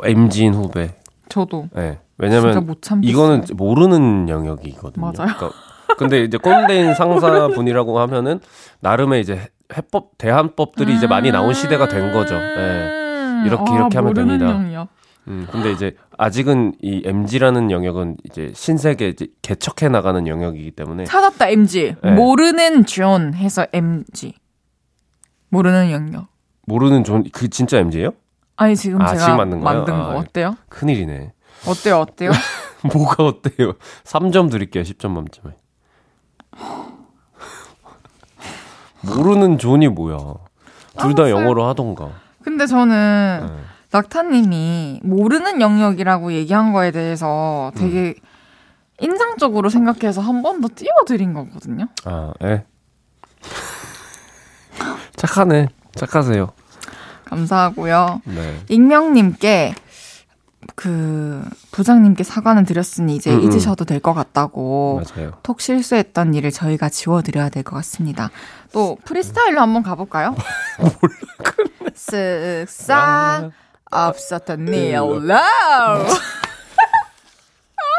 MZ인 후배. 저도 네. 왜냐면. 이거는 모르는 영역이거든요. 맞아요. 그러니까 근데 이제 꼰대인 상사분이라고 하면은 나름의 이제 해법 대응법들이 이제 많이 나온 시대가 된 거죠. 네. 음. 이렇게, 아, 이렇게 하면 됩니다. 영역. 음, 근데 이제 아직은 이 MZ라는 영역은 이제 신세계 이제 개척해 나가는 영역이기 때문에 찾았다 MZ. 네. 모르는 존 해서 MZ. 모르는 영역. 모르는 존 그 진짜 MZ예요? 아니 지금 아, 제가 지금 만든? 만든 거 아, 어때요? 큰일이네. 어때요? 어때요? 뭐가 어때요? 3점 드릴게요. 10점 만점에. 모르는 zone이 뭐야? 둘다 알았어요. 영어로 하던가. 근데 저는 네. 낙타님이 모르는 영역이라고 얘기한 거에 대해서 되게 인상적으로 생각해서 한 번 더 띄워드린 거거든요. 아, 예. 착하네. 착하세요. 감사하고요. 네. 익명님께 그 부장님께 사과는 드렸으니 이제 음, 음. 잊으셔도 될 것 같다고 맞아요. 톡 실수했던 일을 저희가 지워드려야 될 것 같습니다. 또 프리스타일로 한번 가볼까요? 쓱싹 없었던 일 low. 아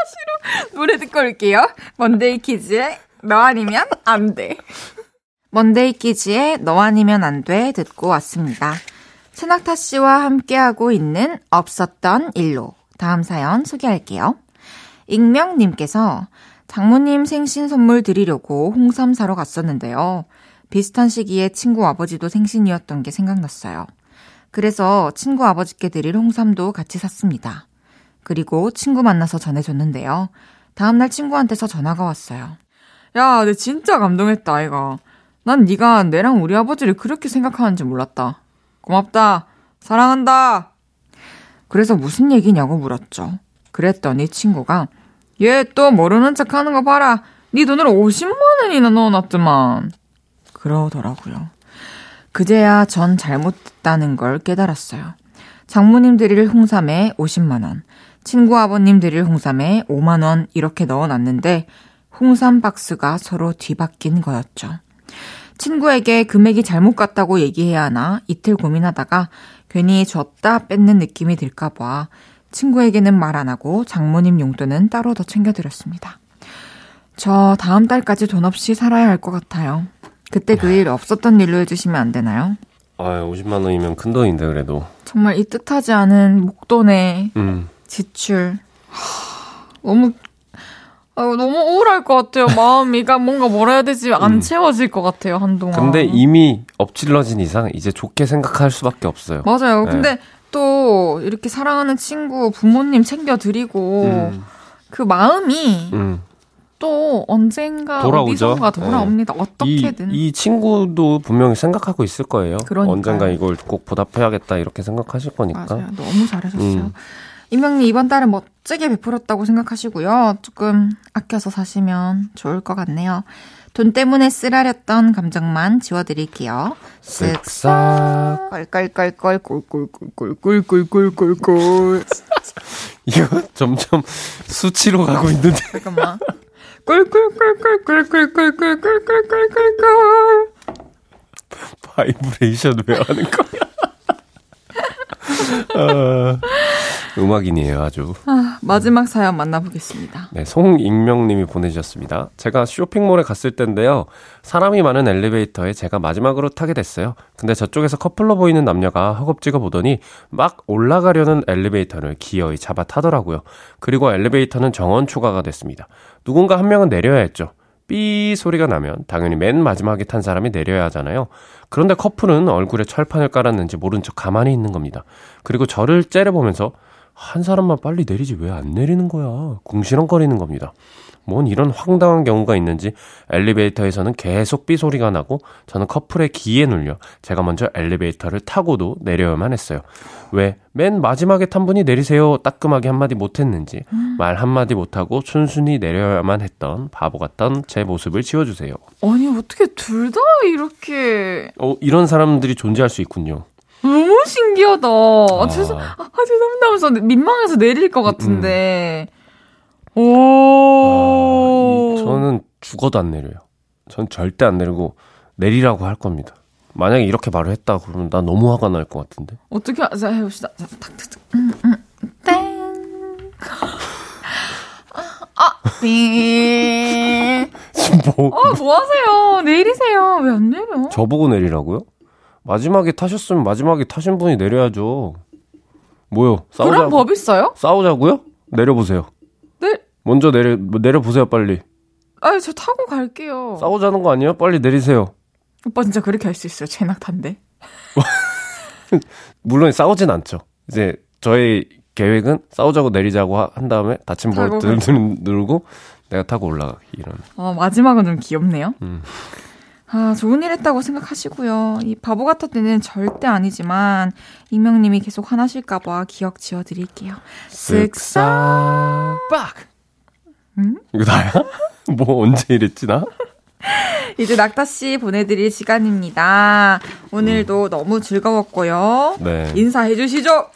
싫어. 노래 듣고 올게요. 먼데이 키즈의 너 아니면 안 돼. 먼데이 키즈의 너 아니면 안 돼 듣고 왔습니다. 최낙타 씨와 함께하고 있는 없었던 일로 다음 사연 소개할게요. 익명님께서 장모님 생신 선물 드리려고 홍삼 사러 갔었는데요. 비슷한 시기에 친구 아버지도 생신이었던 게 생각났어요. 그래서 친구 아버지께 드릴 홍삼도 같이 샀습니다. 그리고 친구 만나서 전해줬는데요. 다음날 친구한테서 전화가 왔어요. 야, 내 진짜 감동했다, 아이가. 난 네가 내랑 우리 아버지를 그렇게 생각하는지 몰랐다. 고맙다. 사랑한다. 그래서 무슨 얘기냐고 물었죠. 그랬더니 친구가 얘 또 모르는 척 하는 거 봐라. 네 돈으로 50만 원이나 넣어놨더만. 그러더라고요. 그제야 전 잘못했다는 걸 깨달았어요. 장모님 드릴 홍삼에 50만 원, 친구 아버님 드릴 홍삼에 5만 원 이렇게 넣어놨는데 홍삼 박스가 서로 뒤바뀐 거였죠. 친구에게 금액이 잘못 갔다고 얘기해야 하나 이틀 고민하다가 괜히 줬다 뺏는 느낌이 들까봐 친구에게는 말 안 하고 장모님 용돈은 따로 더 챙겨드렸습니다. 저 다음 달까지 돈 없이 살아야 할 것 같아요. 그때 그 일 없었던 일로 해주시면 안 되나요? 아, 50만 원이면 큰 돈인데 그래도. 정말 이 뜻하지 않은 목돈의 음. 지출. 하, 너무, 아유, 너무 우울할 것 같아요. 마음이. 그러니까 뭔가 뭐라 해야 되지? 안 채워질 것 같아요, 한동안. 근데 이미 엎질러진 이상 이제 좋게 생각할 수밖에 없어요. 맞아요. 네. 근데 또 이렇게 사랑하는 친구, 부모님 챙겨드리고 음, 그 마음이 음. 또 언젠가 돌아오죠. 어디선가 돌아옵니다. 이, 어떻게든. 이 친구도 분명히 생각하고 있을 거예요. 그러니까요. 언젠가 이걸 꼭 보답해야겠다 이렇게 생각하실 거니까. 맞아요. 너무 잘하셨어요. 음. 이명님 이번 달은 멋지게 베풀었다고 생각하시고요. 조금 아껴서 사시면 좋을 것 같네요. 돈 때문에 쓰라렸던 감정만 지워드릴게요. 쓱싹. 껄껄껄껄 꿀꿀꿀꿀꿀꿀꿀꿀꿀꿀 이거 점점 수치로 가고 있는데. 잠깐만. 꿀꿀꿀꿀꿀꿀꿀꿀꿀꿀꿀꿀꿀 바이브레이션 왜 하는 거야? 아, 음악인이에요, 아주. 아, 마지막 사연 만나보겠습니다. 네, 송익명님이 보내주셨습니다. 제가 쇼핑몰에 갔을 때인데요. 사람이 많은 엘리베이터에 제가 마지막으로 타게 됐어요. 근데 저쪽에서 커플로 보이는 남녀가 허겁지겁 보더니 막 올라가려는 엘리베이터를 기어이 잡아 타더라고요. 그리고 엘리베이터는 정원 추가가 됐습니다. 누군가 한 명은 내려야 했죠. 삐 소리가 나면 당연히 맨 마지막에 탄 사람이 내려야 하잖아요. 그런데 커플은 얼굴에 철판을 깔았는지 모른 척 가만히 있는 겁니다. 그리고 저를 째려보면서 한 사람만 빨리 내리지 왜 안 내리는 거야? 궁시렁거리는 겁니다. 뭔 이런 황당한 경우가 있는지 엘리베이터에서는 계속 삐 소리가 나고 저는 커플의 기에 눌려 제가 먼저 엘리베이터를 타고도 내려야만 했어요. 왜 맨 마지막에 탄 분이 내리세요 따끔하게 한마디 못했는지 말 한마디 못하고 순순히 내려야만 했던 바보 같던 제 모습을 지워주세요. 아니, 어떻게 둘 다 이렇게. 어, 이런 사람들이 존재할 수 있군요. 너무 신기하다. 아, 아. 죄송, 아, 죄송합니다 하면서 민망해서 내릴 것 같은데. 아, 오. 이- 저는 죽어도 안 내려요. 전 절대 안 내리고 내리라고 할 겁니다. 만약에 이렇게 말을 했다 그러면 나 너무 화가 날 것 같은데. 어떻게, 하- 자, 해봅시다. 자, 탁, 탁, 탁. 음, 음, 땡. 아, 빙. 지금 뭐 어, 뭐 하세요? 내리세요. 왜 안 내려? 저보고 내리라고요? 마지막에 타셨으면 마지막에 타신 분이 내려야죠. 뭐요? 싸우자. 그런 법 있어요? 싸우자고요? 내려보세요. 네. 먼저 내려 뭐 내려 보세요 빨리. 아니, 저 타고 갈게요. 싸우자는 거 아니에요? 빨리 내리세요. 오빠 진짜 그렇게 할 수 있어요. 제낙탄데. 물론 싸우진 않죠. 이제 저의 계획은 싸우자고 내리자고 하- 한 다음에 다친 볼트 누르고 내가 타고 올라가기 이런. 어, 마지막은 좀 귀엽네요. 음. 아, 좋은 일 했다고 생각하시고요. 이 바보 같았때는 절대 아니지만, 익명님이 계속 화나실까봐 기억 지어드릴게요. 쓱싹 빡! 응? 이거 나야? 뭐 언제 이랬지 나? 이제 낙타 씨 보내드릴 시간입니다. 오늘도 너무 즐거웠고요. 네. 인사해 주시죠!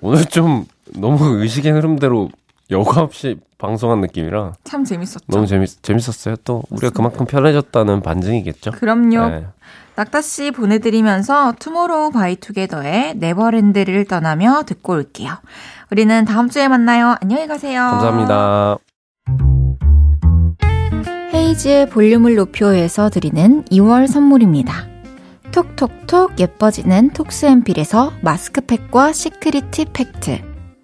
오늘 좀 너무 의식의 흐름대로 여과 없이 방송한 느낌이라 참 재밌었죠. 너무 재밌, 재밌었어요. 또 우리가 그만큼 편해졌다는 반증이겠죠. 그럼요. 네. 낙타 씨 보내드리면서 투모로우 바이투게더의 네버랜드를 떠나며 듣고 올게요. 우리는 다음 주에 만나요. 안녕히 가세요. 감사합니다. 헤이즈의 볼륨을 높여서 드리는 2월 선물입니다. 톡톡톡 예뻐지는 톡스앰필에서 마스크팩과 시크릿티 팩트.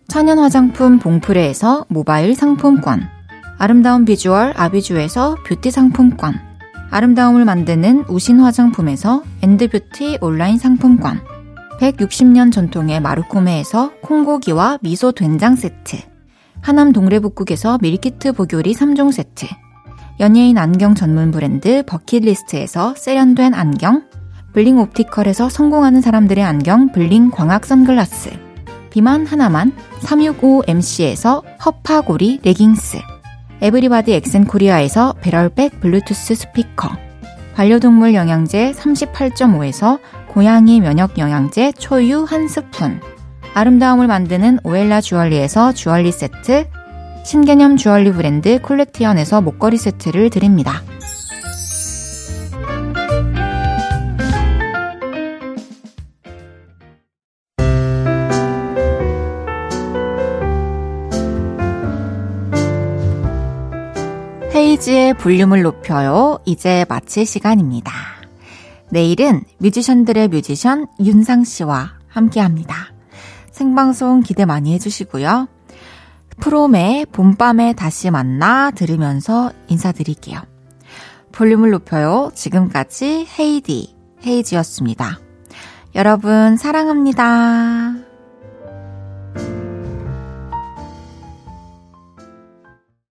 천연 화장품 봉프레에서 모바일 상품권. 아름다운 비주얼 아비주에서 뷰티 상품권. 아름다움을 만드는 우신 화장품에서 엔드뷰티 온라인 상품권. 160년 전통의 마루코메에서 콩고기와 미소 된장 세트. 하남 동래복국에서 밀키트 복요리 3종 세트 연예인 안경 전문 브랜드 버킷리스트에서 세련된 안경, 블링 옵티컬에서 성공하는 사람들의 안경 블링 광학 선글라스, 비만 하나만 365MC에서 허파고리 레깅스, 에브리바디 엑센코리아에서 배럴백 블루투스 스피커, 반려동물 영양제 38.5에서 고양이 면역 영양제 초유 한 스푼, 아름다움을 만드는 오엘라 주얼리에서 주얼리 세트, 신개념 주얼리 브랜드 콜렉티언에서 목걸이 세트를 드립니다. 헤이지의 볼륨을 높여요. 이제 마칠 시간입니다. 내일은 뮤지션들의 뮤지션 윤상 씨와 함께 합니다. 생방송 기대 많이 해주시고요. 프롬의 봄밤에 다시 만나 들으면서 인사드릴게요. 볼륨을 높여요. 지금까지 헤이디, 헤이지였습니다. 여러분, 사랑합니다.